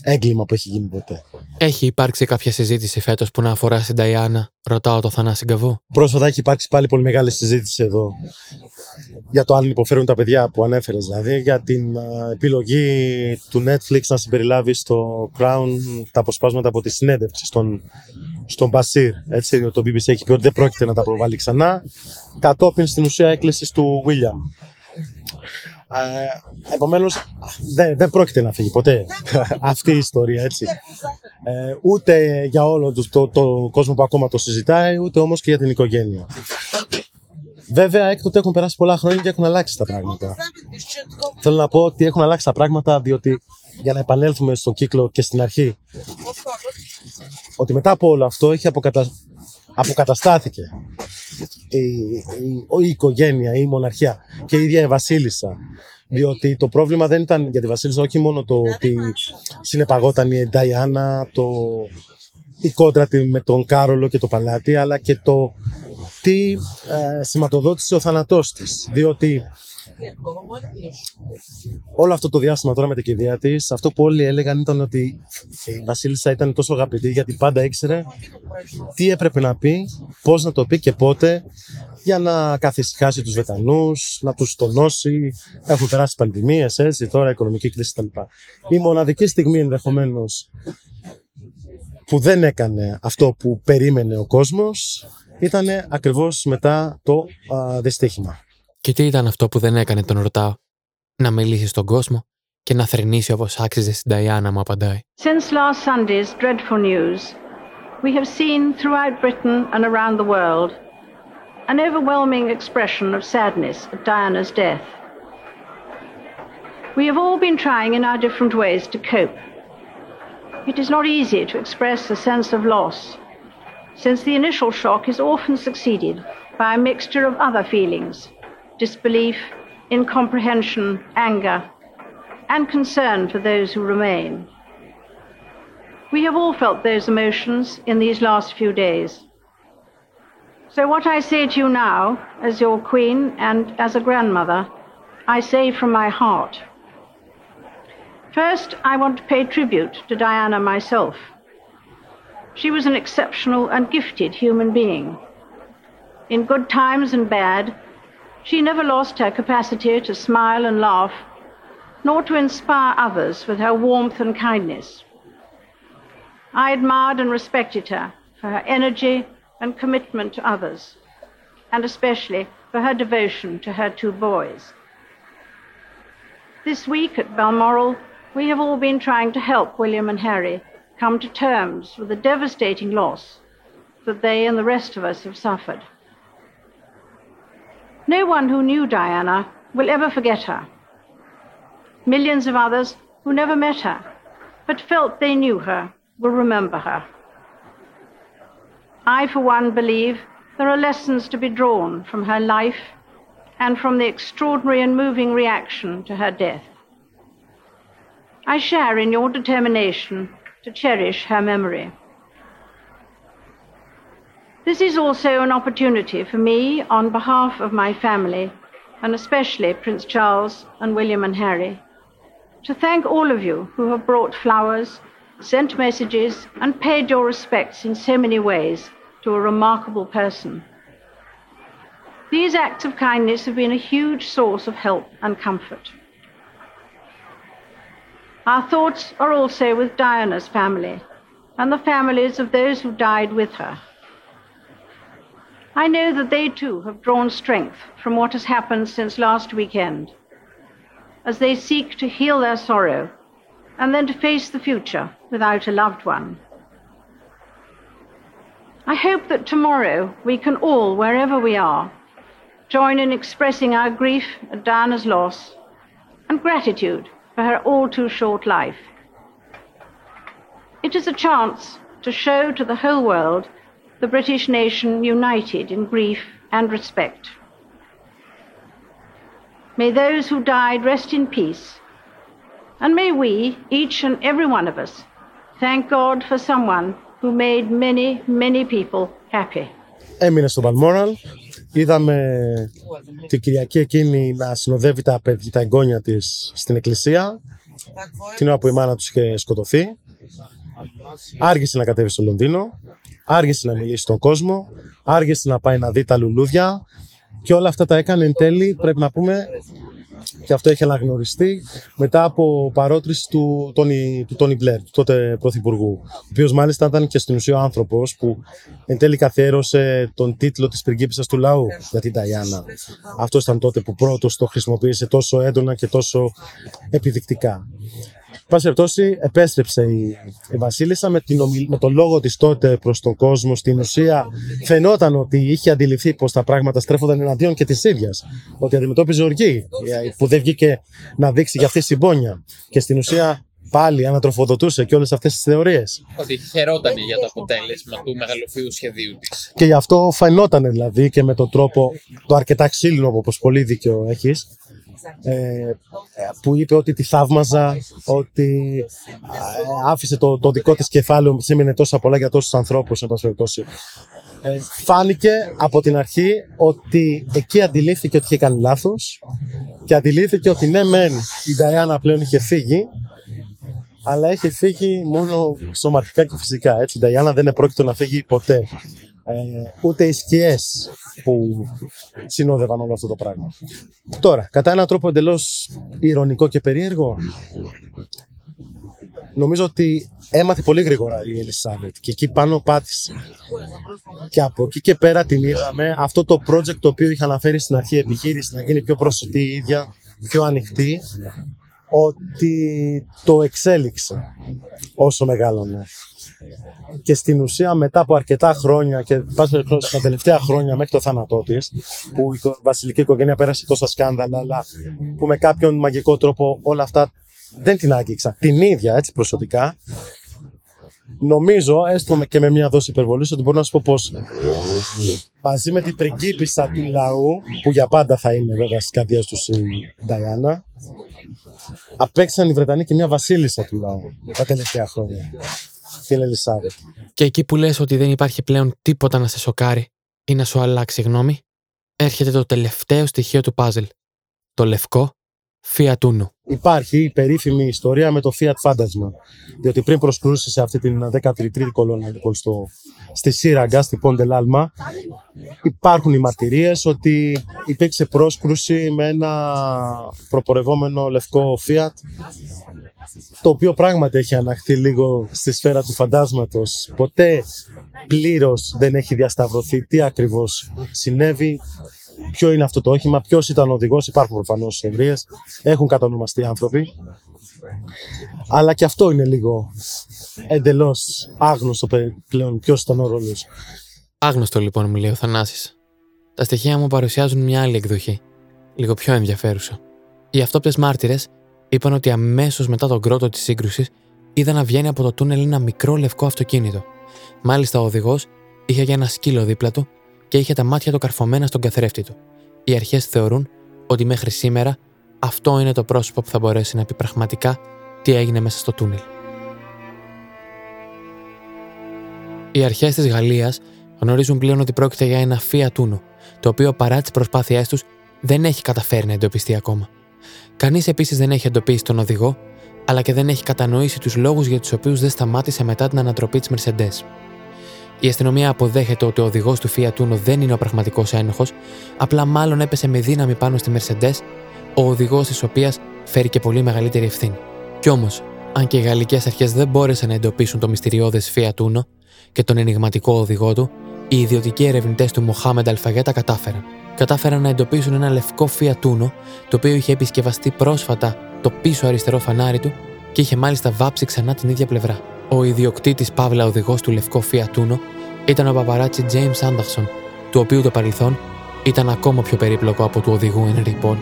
Έγκλημα που έχει γίνει ποτέ. Έχει υπάρξει κάποια συζήτηση φέτος που να αφορά στην Ταϊάννα, ρωτάω το Θανάση Γκαβού. Πρόσφατα έχει υπάρξει πάλι πολύ μεγάλη συζήτηση εδώ για το αν υποφέρουν τα παιδιά που ανέφερες, δηλαδή για την α, επιλογή του Netflix να συμπεριλάβει στο Crown τα αποσπάσματα από τη συνέντευξη στον, στον Μπασίρ. Έτσι, το BBC έχει πει ότι δεν πρόκειται να τα προβάλλει ξανά. Κατόπιν στην ουσία έκκληση του William. Ε, Επομένως, δεν, δεν πρόκειται να φύγει ποτέ αυτή η ιστορία, έτσι. Ε, ούτε για όλο το, το, το κόσμο που ακόμα το συζητάει, ούτε όμως και για την οικογένεια. Βέβαια, έκτοτε έχουν περάσει πολλά χρόνια και έχουν αλλάξει τα πράγματα. Θέλω να πω ότι έχουν αλλάξει τα πράγματα διότι για να επανέλθουμε στον κύκλο και στην αρχή ότι μετά από όλο αυτό έχει αποκατα... αποκαταστάθηκε η, η, η οικογένεια, η μοναρχία και η ίδια η βασίλισσα. Διότι το πρόβλημα δεν ήταν για τη βασίλισσα όχι μόνο το ότι συνεπαγόταν η Νταϊάννα, το, η κόντρα τη με τον Κάρολο και το παλάτι, αλλά και το τι ε, σηματοδότησε ο θάνατός της. Διότι όλο αυτό το διάστημα τώρα με την κηδεία της, αυτό που όλοι έλεγαν ήταν ότι η Βασίλισσα ήταν τόσο αγαπητή γιατί πάντα ήξερε τι έπρεπε να πει, πώς να το πει και πότε για να καθησυχάσει τους Βετανού, να τους τονώσει. Έχουν περάσει πανδημίες, έτσι, τώρα οικονομική κρίση κτλ. Η μοναδική στιγμή ενδεχομένως που δεν έκανε αυτό που περίμενε ο κόσμος ήταν ακριβώς μετά το α, δυστύχημα. Και τι ήταν αυτό που δεν έκανε, τον ρωτάω. Να μιλήσει στον κόσμο και να θρυνήσει όπω άξιζε στην Ταϊάννα, μου απαντάει. Since last Sunday's dreadful news, we have seen throughout Britain and around the world an overwhelming expression of sadness at Diana's death. We have all been trying in our different ways to cope. It is not easy to express a sense of loss, since the initial shock is often succeeded by a mixture of other feelings disbelief, incomprehension, anger, and concern for those who remain. We have all felt those emotions in these last few days. So, what I say to you now, as your queen and as a grandmother, I say from my heart. First, I want to pay tribute to Diana myself. She was an exceptional and gifted human being. In good times and bad, she never lost her capacity to smile and laugh, nor to inspire others with her warmth and kindness. I admired and respected her for her energy and commitment to others, and especially for her devotion to her two boys. This week at Balmoral, we have all been trying to help William and Harry come to terms with the devastating loss that they and the rest of us have suffered. No one who knew Diana will ever forget her. Millions of others who never met her but felt they knew her will remember her. I, for one, believe there are lessons to be drawn from her life and from the extraordinary and moving reaction to her death. I share in your determination to cherish her memory. This is also an opportunity for me, on behalf of my family, and especially Prince Charles and William and Harry, to thank all of you who have brought flowers, sent messages, and paid your respects in so many ways to a remarkable person. These acts of kindness have been a huge source of help and comfort. Our thoughts are also with Diana's family and the families of those who died with her. I know that they too have drawn strength from what has happened since last weekend as they seek to heal their sorrow and then to face the future without a loved one. I hope that tomorrow we can all, wherever we are, join in expressing our grief at Diana's loss and gratitude for her all too short life. It is a chance to show to the whole world the British nation united in grief and respect. May those who died rest in peace, and may we, each and every one of us, thank God for someone who made many, many people happy. Balmoral, Είδαμε την Κυριακή εκείνη να συνοδεύει τα, παιδιά, τα εγγόνια της στην εκκλησία. την ώρα που η μάνα τους είχε σκοτωθεί. Άργησε να κατέβει στο Λονδίνο, άργησε να μιλήσει στον κόσμο, άργησε να πάει να δει τα λουλούδια και όλα αυτά τα έκανε εν τέλει, πρέπει να πούμε, και αυτό έχει αναγνωριστεί μετά από παρότριση του Τόνι, του Τόνι Μπλερ, του τότε πρωθυπουργού. Ο οποίος μάλιστα ήταν και στην ουσία ο άνθρωπος που εν τέλει καθιέρωσε τον τίτλο της πριγκίπισσας του λαού για την Ταϊάννα. Αυτός ήταν τότε που πρώτος το χρησιμοποίησε τόσο έντονα και τόσο επιδεικτικά. Πάση περιπτώσει, επέστρεψε η, η Βασίλισσα με, την, με τον λόγο της τότε προς τον κόσμο. Στην ουσία, φαινόταν ότι είχε αντιληφθεί πως τα πράγματα στρέφονταν εναντίον και της ίδιας. Ότι αντιμετώπιζε οργή, ε, που δεν βγήκε να δείξει για αυτής τη συμπόνια. Και στην ουσία πάλι ανατροφοδοτούσε και όλες αυτές τις θεωρίες. Ότι χαιρόταν για το αποτέλεσμα του μεγαλοφίου σχεδίου της. Και γι' αυτό φαινόταν δηλαδή και με τον τρόπο, το αρκετά ξύλινο όπως πολύ δίκιο έχεις, ε, που είπε ότι τη θαύμαζα, ότι ε, άφησε το, το δικό της κεφάλαιο, σήμαινε τόσα πολλά για τόσους ανθρώπους, εν πάση ε, φάνηκε από την αρχή ότι εκεί αντιλήφθηκε ότι είχε κάνει λάθος και αντιλήφθηκε ότι ναι μεν η Νταϊάννα πλέον είχε φύγει αλλά έχει φύγει μόνο σωματικά και φυσικά. Έτσι, η Νταϊάννα δεν επρόκειτο να φύγει ποτέ ε, ούτε οι σκιές που συνόδευαν όλο αυτό το πράγμα. Τώρα, κατά έναν τρόπο εντελώς ηρωνικό και περίεργο, νομίζω ότι έμαθε πολύ γρήγορα η Ελισάβετ και εκεί πάνω πάτησε. Και από εκεί και πέρα την είδαμε αυτό το project το οποίο είχα αναφέρει στην αρχή επιχείρηση να γίνει πιο προσιτή η ίδια, πιο ανοιχτή, ότι το εξέλιξε όσο μεγάλωνε και στην ουσία μετά από αρκετά χρόνια και πάση τα τελευταία χρόνια μέχρι το θάνατό της, που η βασιλική οικογένεια πέρασε τόσα σκάνδαλα, αλλά που με κάποιον μαγικό τρόπο όλα αυτά δεν την άγγιξα. Την ίδια έτσι προσωπικά. Νομίζω, έστω και με μια δόση υπερβολής, ότι μπορώ να σου πω πως μαζί με την πριγκίπισσα του λαού, που για πάντα θα είναι βέβαια στις καρδιές τους η Νταϊάννα, απέξαν οι Βρετανοί και μια βασίλισσα του λαού τα τελευταία χρόνια στην Ελισάβετ. Και εκεί που λες ότι δεν υπάρχει πλέον τίποτα να σε σοκάρει ή να σου αλλάξει γνώμη, έρχεται το τελευταίο στοιχείο του πάζλ. Το λευκό Fiat Uno. Υπάρχει η περίφημη ιστορία με το Fiat Φάντασμα. Διότι πριν προσκρούσες σε αυτή την 13η κολόνα λοιπόν, στο, στη Σύραγγα, στη Πόντε Λάλμα, υπάρχουν οι μαρτυρίες ότι υπήρξε πρόσκρουση με ένα προπορευόμενο λευκό Fiat το οποίο πράγματι έχει αναχθεί λίγο στη σφαίρα του φαντάσματος. Ποτέ πλήρως δεν έχει διασταυρωθεί τι ακριβώς συνέβη, ποιο είναι αυτό το όχημα, ποιος ήταν ο οδηγός. Υπάρχουν προφανώς ευρείες, έχουν κατονομαστεί άνθρωποι. Αλλά και αυτό είναι λίγο εντελώς άγνωστο πλέον ποιος ήταν ο ρόλος. Άγνωστο λοιπόν, μου λέει ο Θανάσης. Τα στοιχεία μου παρουσιάζουν μια άλλη εκδοχή, λίγο πιο ενδιαφέρουσα. Οι αυτόπτες μάρτυρες είπαν ότι αμέσως μετά τον κρότο της σύγκρουσης είδα να βγαίνει από το τούνελ ένα μικρό λευκό αυτοκίνητο. Μάλιστα ο οδηγός είχε για ένα σκύλο δίπλα του και είχε τα μάτια του καρφωμένα στον καθρέφτη του. Οι αρχές θεωρούν ότι μέχρι σήμερα αυτό είναι το πρόσωπο που θα μπορέσει να πει πραγματικά τι έγινε μέσα στο τούνελ. Οι αρχές της Γαλλίας γνωρίζουν πλέον ότι πρόκειται για ένα Fiat Uno, το οποίο παρά τις προσπάθειές τους δεν έχει καταφέρει να εντοπιστεί ακόμα. Κανείς επίσης δεν έχει εντοπίσει τον οδηγό, αλλά και δεν έχει κατανοήσει τους λόγους για τους οποίους δεν σταμάτησε μετά την ανατροπή της Mercedes. Η αστυνομία αποδέχεται ότι ο οδηγός του Fiat Uno δεν είναι ο πραγματικός ένοχος, απλά μάλλον έπεσε με δύναμη πάνω στη Mercedes, ο οδηγός της οποίας φέρει και πολύ μεγαλύτερη ευθύνη. Κι όμως, αν και οι γαλλικές αρχές δεν μπόρεσαν να εντοπίσουν το μυστηριώδες Fiat Uno και τον ενηγματικό οδηγό του, οι ιδιωτικοί ερευνητές του Μοχάμεντ Αλφαγέτα κατάφεραν. Κατάφεραν να εντοπίσουν ένα λευκό Fiat Uno, το οποίο είχε επισκευαστεί πρόσφατα το πίσω αριστερό φανάρι του και είχε μάλιστα βάψει ξανά την ίδια πλευρά. Ο ιδιοκτήτης Παύλα οδηγός του λευκό Fiat Uno ήταν ο παπαράτσι James Anderson, του οποίου το παρελθόν ήταν ακόμα πιο περίπλοκο από του οδηγού Henry Paul.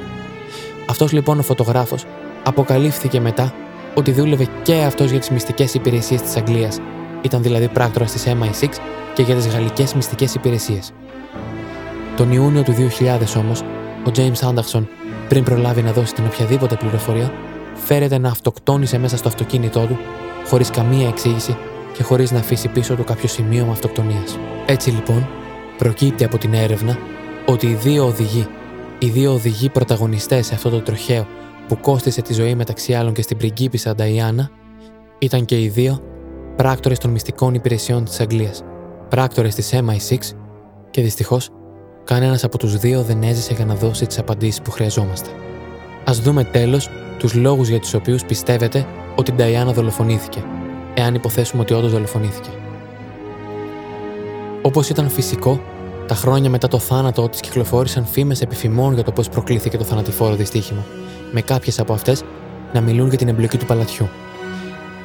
Αυτός λοιπόν ο φωτογράφος αποκαλύφθηκε μετά ότι δούλευε και αυτός για τις μυστικές υπηρεσίες της Αγγλίας. Ήταν δηλαδή πράκτορα τη MI6 και για τις γαλλικές μυστικές υπηρεσίες. Τον Ιούνιο του 2000 όμως, ο James Anderson, πριν προλάβει να δώσει την οποιαδήποτε πληροφορία, φέρεται να αυτοκτόνησε μέσα στο αυτοκίνητό του, χωρίς καμία εξήγηση και χωρίς να αφήσει πίσω του κάποιο σημείο αυτοκτονίας. Έτσι λοιπόν, προκύπτει από την έρευνα ότι οι δύο οδηγοί, οι δύο οδηγοί πρωταγωνιστές σε αυτό το τροχαίο που κόστησε τη ζωή μεταξύ άλλων και στην πριγκίπισσα Νταϊάννα, ήταν και οι δύο πράκτορες των μυστικών υπηρεσιών της Αγγλίας, πράκτορες της MI6 και δυστυχώς κανένας από τους δύο δεν έζησε για να δώσει τις απαντήσεις που χρειαζόμαστε. Ας δούμε τέλος τους λόγους για τους οποίους πιστεύετε ότι η Νταϊάννα δολοφονήθηκε, εάν υποθέσουμε ότι όντως δολοφονήθηκε. Όπως ήταν φυσικό, τα χρόνια μετά το θάνατό της κυκλοφόρησαν φήμες επιφημών για το πώς προκλήθηκε το θανατηφόρο δυστύχημα, με κάποιες από αυτές να μιλούν για την εμπλοκή του παλατιού.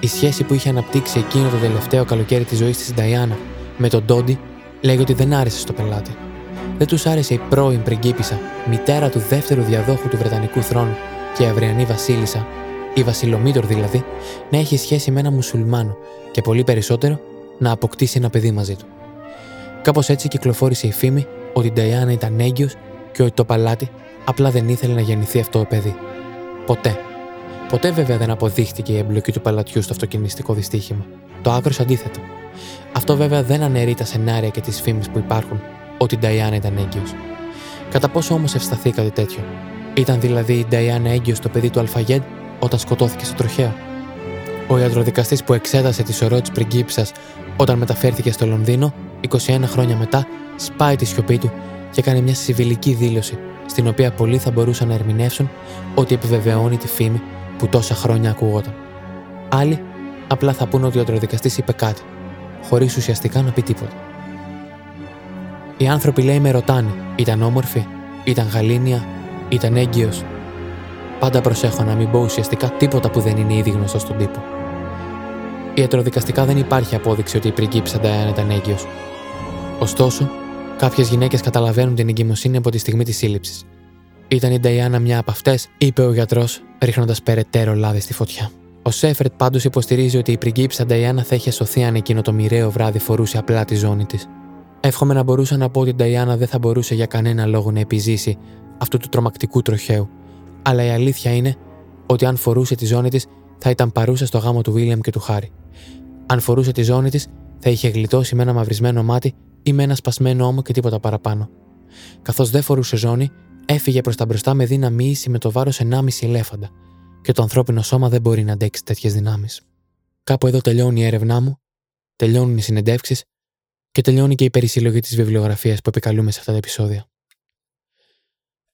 Η σχέση που είχε αναπτύξει εκείνο το τελευταίο καλοκαίρι της ζωής της Νταϊάννα με τον Ντόντι λέγει ότι δεν άρεσε στο πελάτη. Δεν τους άρεσε η πρώην πριγκίπισσα, μητέρα του δεύτερου διαδόχου του Βρετανικού θρόνου και αυριανή βασίλισσα, η Βασιλομήτωρ δηλαδή, να έχει σχέση με ένα μουσουλμάνο και πολύ περισσότερο να αποκτήσει ένα παιδί μαζί του. Κάπως έτσι κυκλοφόρησε η φήμη ότι η Νταϊάννα ήταν έγκυος και ότι το παλάτι απλά δεν ήθελε να γεννηθεί αυτό το παιδί. Ποτέ. Ποτέ βέβαια δεν αποδείχτηκε η εμπλοκή του παλατιού στο αυτοκινηστικό δυστύχημα. Το άκρος αντίθετο. Αυτό βέβαια δεν αναιρεί τα σενάρια και τις φήμες που υπάρχουν ότι η Νταϊάννα ήταν έγκυος. Κατά πόσο όμως ευσταθεί κάτι τέτοιο; Ήταν δηλαδή η Νταϊάννα έγκυος το παιδί του Αλφαγέντ όταν σκοτώθηκε στο τροχαίο; Ο ιατροδικαστής που εξέτασε τη σωρό της πριγκίψα όταν μεταφέρθηκε στο Λονδίνο, 21 χρόνια μετά, σπάει τη σιωπή του και κάνει μια συμβιλική δήλωση, στην οποία πολλοί θα μπορούσαν να ερμηνεύσουν ότι επιβεβαιώνει τη φήμη που τόσα χρόνια ακουγόταν. Άλλοι απλά θα πούνε ότι ο ιατροδικαστής είπε κάτι, χωρίς ουσιαστικά να πει τίποτα. Οι άνθρωποι λέει με ρωτάνε, ήταν όμορφη, ήταν γαλήνια, ήταν έγκυος, Πάντα προσέχω να μην πω ουσιαστικά τίποτα που δεν είναι ήδη γνωστό στον τύπο. Ιατροδικαστικά δεν υπάρχει απόδειξη ότι η πριγκίψα Νταϊάννα ήταν έγκυος. Ωστόσο, κάποιες γυναίκες καταλαβαίνουν την εγκυμοσύνη από τη στιγμή της σύλληψης. Ήταν η Νταϊάννα μια από αυτές, είπε ο γιατρός, ρίχνοντας περαιτέρω λάδι στη φωτιά. Ο Σέφερτ πάντως υποστηρίζει ότι η πριγκίψα Νταϊάννα θα είχε σωθεί αν εκείνο το μοιραίο βράδυ φορούσε απλά τη ζώνη της. Εύχομαι να μπορούσα να πω ότι η Νταϊάννα δεν θα μπορούσε για κανένα λόγο να επιζήσει αυτού του τρομακτικού τροχαίου, αλλά η αλήθεια είναι ότι αν φορούσε τη ζώνη της, θα ήταν παρούσα στο γάμο του Βίλιαμ και του Χάρη. Αν φορούσε τη ζώνη της, θα είχε γλιτώσει με ένα μαυρισμένο μάτι ή με ένα σπασμένο ώμο και τίποτα παραπάνω. Καθώς δεν φορούσε ζώνη, έφυγε προς τα μπροστά με δύναμη ίση με το βάρος 1,5 ελέφαντα, και το ανθρώπινο σώμα δεν μπορεί να αντέξει τέτοιες δυνάμεις. Κάπου εδώ τελειώνει η έρευνά μου, τελειώνουν οι συνεντεύξεις και τελειώνει και η περισυλλογή της βιβλιογραφίας που επικαλούμε σε αυτά τα επεισόδια.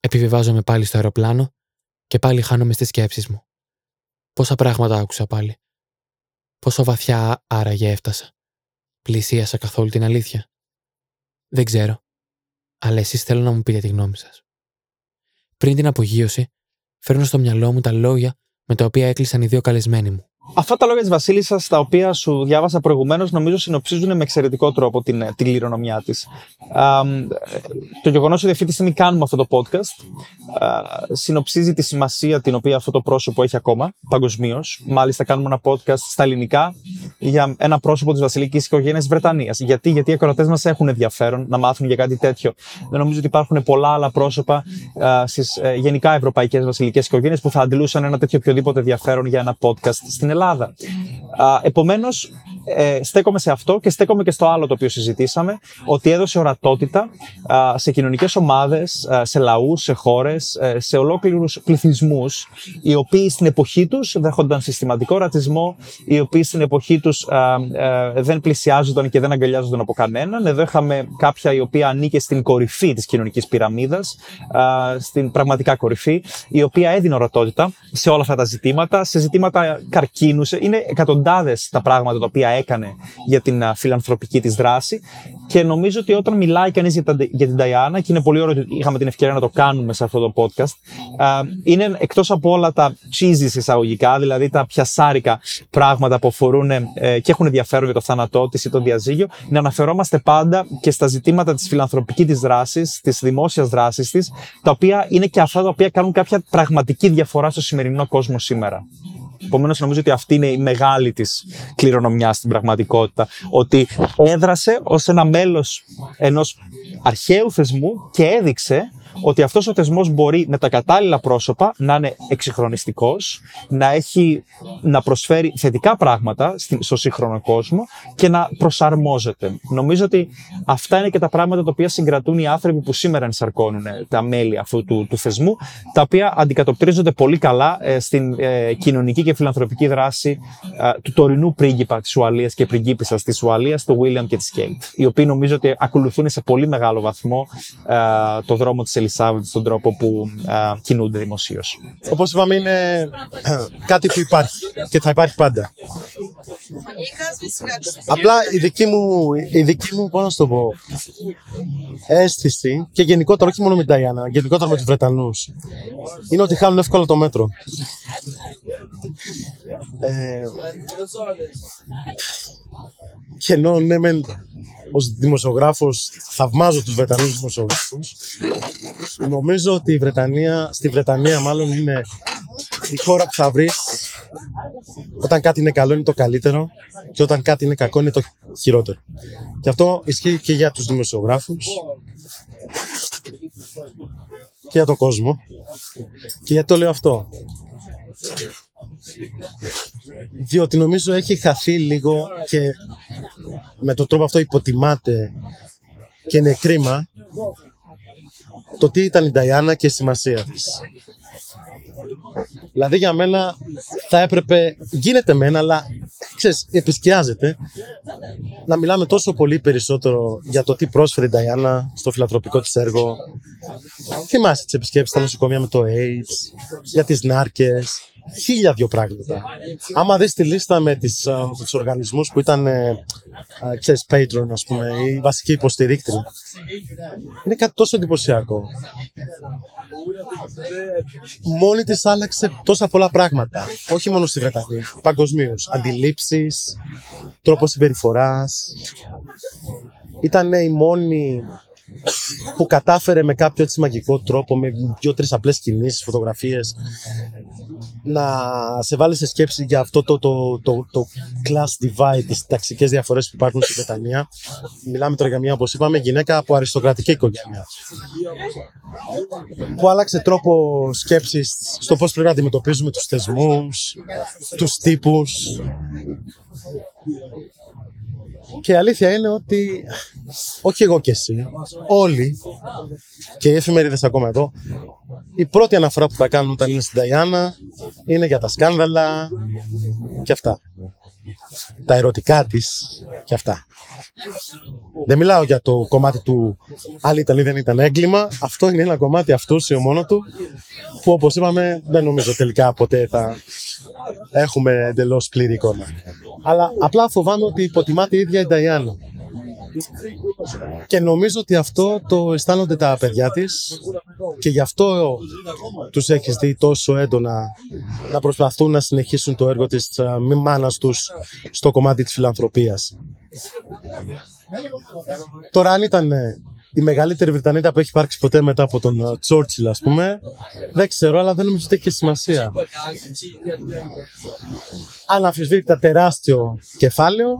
Επιβιβάζομαι πάλι στο αεροπλάνο και πάλι χάνομαι στις σκέψεις μου. Πόσα πράγματα άκουσα πάλι. Πόσο βαθιά άραγε έφτασα. Πλησίασα καθόλου την αλήθεια. Δεν ξέρω. Αλλά εσείς θέλω να μου πείτε τη γνώμη σας. Πριν την απογείωση, φέρνω στο μυαλό μου τα λόγια με τα οποία έκλεισαν οι δύο καλεσμένοι μου. Αυτά τα λόγια της Βασίλισσας, τα οποία σου διάβασα προηγουμένως, νομίζω συνοψίζουν με εξαιρετικό τρόπο την, την κληρονομιά της. Το γεγονός ότι αυτή τη στιγμή κάνουμε αυτό το podcast συνοψίζει τη σημασία την οποία αυτό το πρόσωπο έχει ακόμα παγκοσμίως. Μάλιστα, κάνουμε ένα podcast στα ελληνικά για ένα πρόσωπο της βασιλικής οικογένειας της Βρετανίας. Γιατί, γιατί οι ακροατές μας έχουν ενδιαφέρον να μάθουν για κάτι τέτοιο. Δεν νομίζω ότι υπάρχουν πολλά άλλα πρόσωπα στις ε, γενικά ευρωπαϊκές βασιλικές οικογένειες που θα αντιλούσαν ένα τέτοιο οποιοδήποτε ενδιαφέρον για ένα podcast στην Ελλάδα. Επομένως, ε, στέκομαι σε αυτό και στέκομαι και στο άλλο το οποίο συζητήσαμε, ότι έδωσε ορατότητα σε κοινωνικές ομάδες, σε λαούς, σε χώρες, ε, σε ολόκληρους πληθυσμούς, οι οποίοι στην εποχή τους δέχονταν συστηματικό ρατσισμό, οι οποίοι στην εποχή τους ε, δεν πλησιάζονταν και δεν αγκαλιάζονταν από κανέναν. Εδώ είχαμε κάποια η οποία ανήκε στην κορυφή της κοινωνικής πυραμίδας, στην πραγματικά κορυφή, η οποία έδινε ορατότητα σε όλα αυτά τα ζητήματα, σε ζητήματα καρκίνου. Είναι εκατοντάδες τα πράγματα τα οποία έκανε για την φιλανθρωπική της δράση και νομίζω ότι όταν μιλάει κανείς για, για την Diana και είναι πολύ ωραίο ότι είχαμε την ευκαιρία να το κάνουμε σε αυτό το podcast είναι εκτός από όλα τα cheesy εισαγωγικά, δηλαδή τα πιασάρικα πράγματα που αφορούν ε, και έχουν ενδιαφέρον για το θάνατό της ή το διαζύγιο, να αναφερόμαστε πάντα και στα ζητήματα της φιλανθρωπικής της δράσης, της δημόσιας δράσης της, τα οποία είναι και αυτά τα οποία κάνουν κάποια πραγματική διαφορά στο σημερινό κόσμο σήμερα. Επομένως, νομίζω ότι αυτή είναι η μεγάλη της κληρονομιά στην πραγματικότητα. Ότι έδρασε ως ένα μέλος ενός αρχαίου θεσμού και έδειξε ότι αυτός ο θεσμός μπορεί με τα κατάλληλα πρόσωπα να είναι εξυγχρονιστικός, να, έχει, να προσφέρει θετικά πράγματα στο σύγχρονο κόσμο και να προσαρμόζεται. Νομίζω ότι αυτά είναι και τα πράγματα τα οποία συγκρατούν οι άνθρωποι που σήμερα ενσαρκώνουν τα μέλη αυτού του, του θεσμού, τα οποία αντικατοπτρίζονται πολύ καλά ε, στην ε, κοινωνική και φιλανθρωπική δράση ε, του τωρινού πρίγκιπα της Ουαλίας και πριγκίπισσας της Ουαλίας, του William και της Κέιτ, οι οποίοι νομίζω ότι ακολουθούν σε πολύ μεγάλο βαθμό ε, το δρόμο της Ελισάβετ στον τρόπο που ε, κινούνται δημοσίως. Όπως είπαμε είναι ε, κάτι που υπάρχει και θα υπάρχει πάντα. Απλά η δική μου, η δική μου πώς να το πω, αίσθηση και γενικότερα όχι μόνο με την Ταϊάννα, γενικότερα με τους Βρετανούς, είναι ότι χάνουν εύκολα το μέτρο. Ε, και ενώ ναι, μεν ως δημοσιογράφος θαυμάζω τους Βρετανούς δημοσιογράφους, νομίζω ότι η Βρετανία, στη Βρετανία μάλλον είναι η χώρα που θα βρεις όταν κάτι είναι καλό είναι το καλύτερο και όταν κάτι είναι κακό είναι το χειρότερο. Και αυτό ισχύει και για τους δημοσιογράφους και για τον κόσμο. Και γιατί το λέω αυτό; Διότι νομίζω έχει χαθεί λίγο και με τον τρόπο αυτό υποτιμάται και είναι κρίμα το τι ήταν η Νταϊάννα και η σημασία της. Δηλαδή για μένα θα έπρεπε, γίνεται μένα, αλλά ξέρεις, επισκιάζεται να μιλάμε τόσο πολύ περισσότερο για το τι πρόσφερε η Νταϊάννα στο φιλανθρωπικό της έργο. Θυμάσαι τις επισκέψεις στα νοσοκομεία με το AIDS, για τις νάρκες, χίλια δυο πράγματα. Άμα δεις τη λίστα με τις, α, τους οργανισμούς που ήταν, ε, α, ξέρεις, patron, ας πούμε, ή βασική υποστηρίκτρια, είναι κάτι τόσο εντυπωσιακό. Μόνη της άλλαξε τόσα πολλά πράγματα. Όχι μόνο στη Βρετανία, παγκοσμίως. Αντιλήψεις, τρόπος συμπεριφοράς. Ήταν η μόνη που κατάφερε με κάποιο έτσι μαγικό τρόπο, με δύο-τρεις απλές κινήσεις, φωτογραφίες, να σε βάλει σε σκέψη για αυτό το, το, το, το class divide, τις ταξικές διαφορές που υπάρχουν στη Βρετανία. Μιλάμε τώρα για μια, όπως είπαμε, γυναίκα από αριστοκρατική οικογένεια. Που άλλαξε τρόπο σκέψης στο πώς πρέπει να αντιμετωπίζουμε τους θεσμούς, τους τύπους. Και η αλήθεια είναι ότι όχι εγώ και εσύ, όλοι και οι εφημερίδες ακόμα εδώ, η πρώτη αναφορά που θα κάνουν όταν είναι στην Ταϊάννα είναι για τα σκάνδαλα και αυτά. Τα ερωτικά της και αυτά. Δεν μιλάω για το κομμάτι του άλλη ήταν ή δεν ήταν έγκλημα. Αυτό είναι ένα κομμάτι αυτούσιο μόνο του που όπως είπαμε δεν νομίζω τελικά ποτέ θα έχουμε εντελώς πλήρη εικόνα. Αλλά απλά φοβάμαι ότι υποτιμάται η ίδια η Νταϊάννα. Και νομίζω ότι αυτό το αισθάνονται τα παιδιά της και γι' αυτό τους έχεις δει τόσο έντονα να προσπαθούν να συνεχίσουν το έργο της α, μη μάνας τους στο κομμάτι της φιλανθρωπίας. Τώρα αν ήταν ε, η μεγαλύτερη Βρετανίδα που έχει υπάρξει ποτέ μετά από τον Τσόρτσιλ, ας πούμε, δεν ξέρω, αλλά δεν νομίζω ότι έχει και σημασία. Αναφυσβήτητα τεράστιο κεφάλαιο,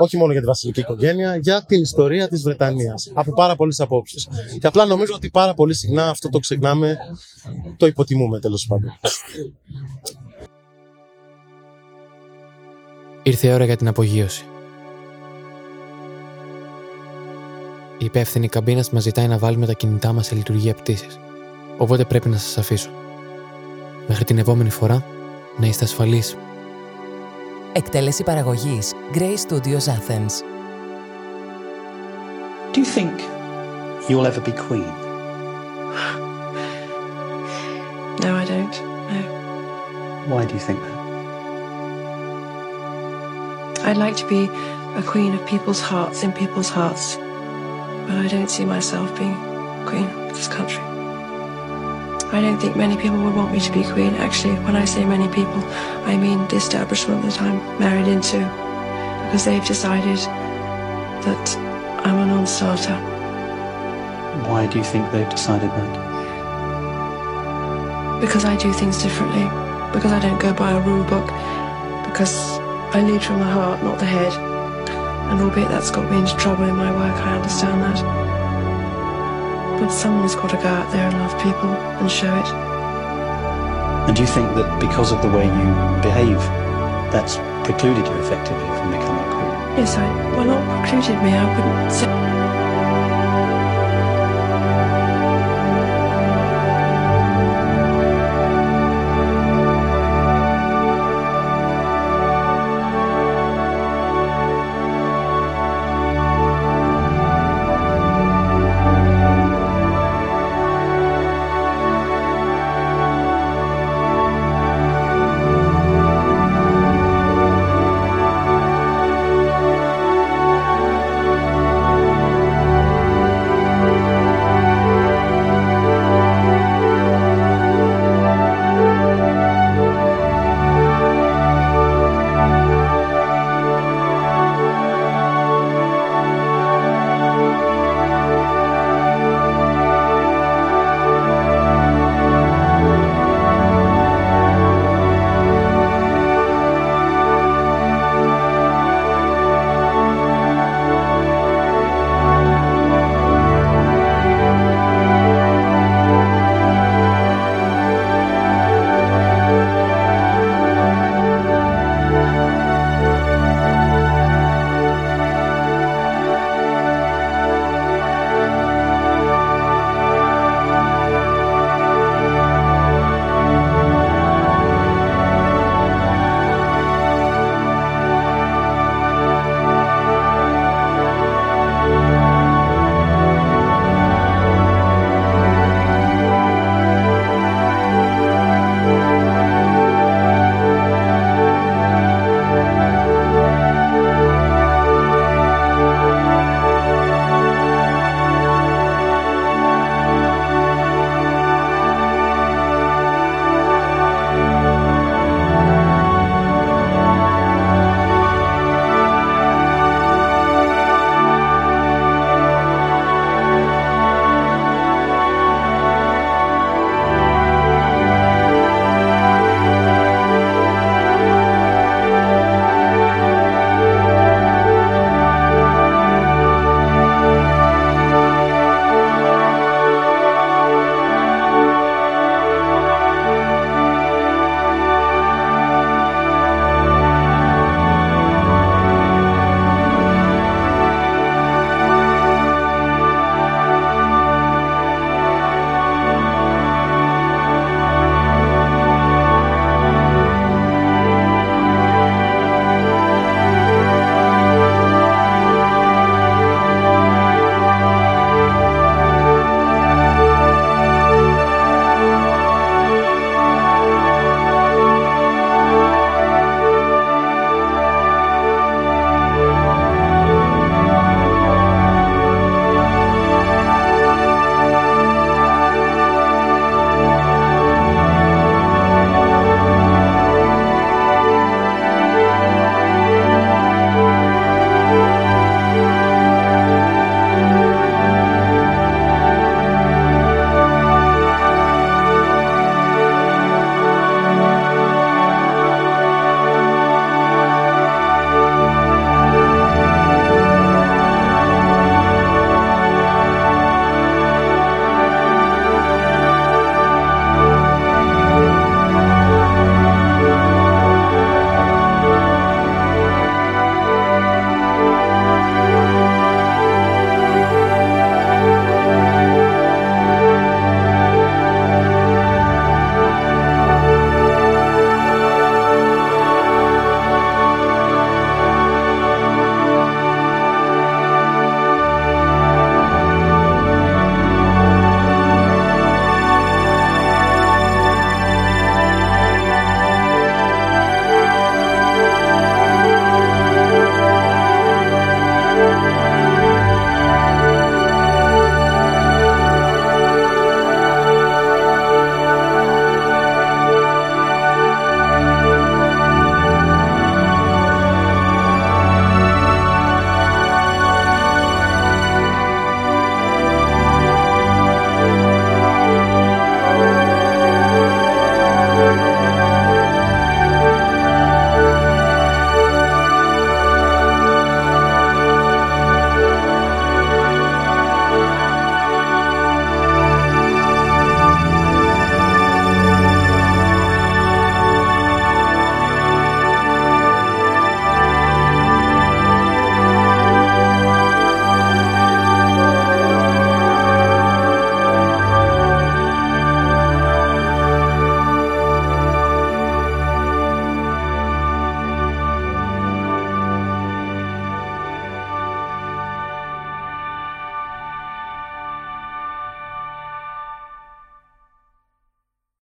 όχι μόνο για τη βασιλική οικογένεια, για την ιστορία της Βρετανίας, από πάρα πολλές απόψεις. Και απλά νομίζω ότι πάρα πολύ συχνά αυτό το ξεχνάμε, το υποτιμούμε τέλος πάντων. Ήρθε η ώρα για την απογείωση. Η υπεύθυνη καμπίνα μας ζητάει να βάλουμε τα κινητά μας σε λειτουργία πτήσης. Οπότε πρέπει να σας αφήσω. Μέχρι την επόμενη φορά να είστε ασφαλείς. Εκτέλεση παραγωγής Grey Studios Athens. Do you think you'll ever be queen? No, I don't. No. Why do you think that? I'd like to be a queen of people's hearts in people's hearts. But I don't see myself being queen of this country. I don't think many people would want me to be queen. Actually, when I say many people, I mean the establishment that I'm married into. Because they've decided that I'm a non-starter. Why do you think they've decided that? Because I do things differently. Because I don't go by a rule book. Because I lead from the heart, not the head. And albeit that's got me into trouble in my work, I understand that. But someone's got to go out there and love people and show it. And do you think that because of the way you behave, that's precluded you effectively from becoming queen? Yes, I, well, not precluded me. I wouldn't say.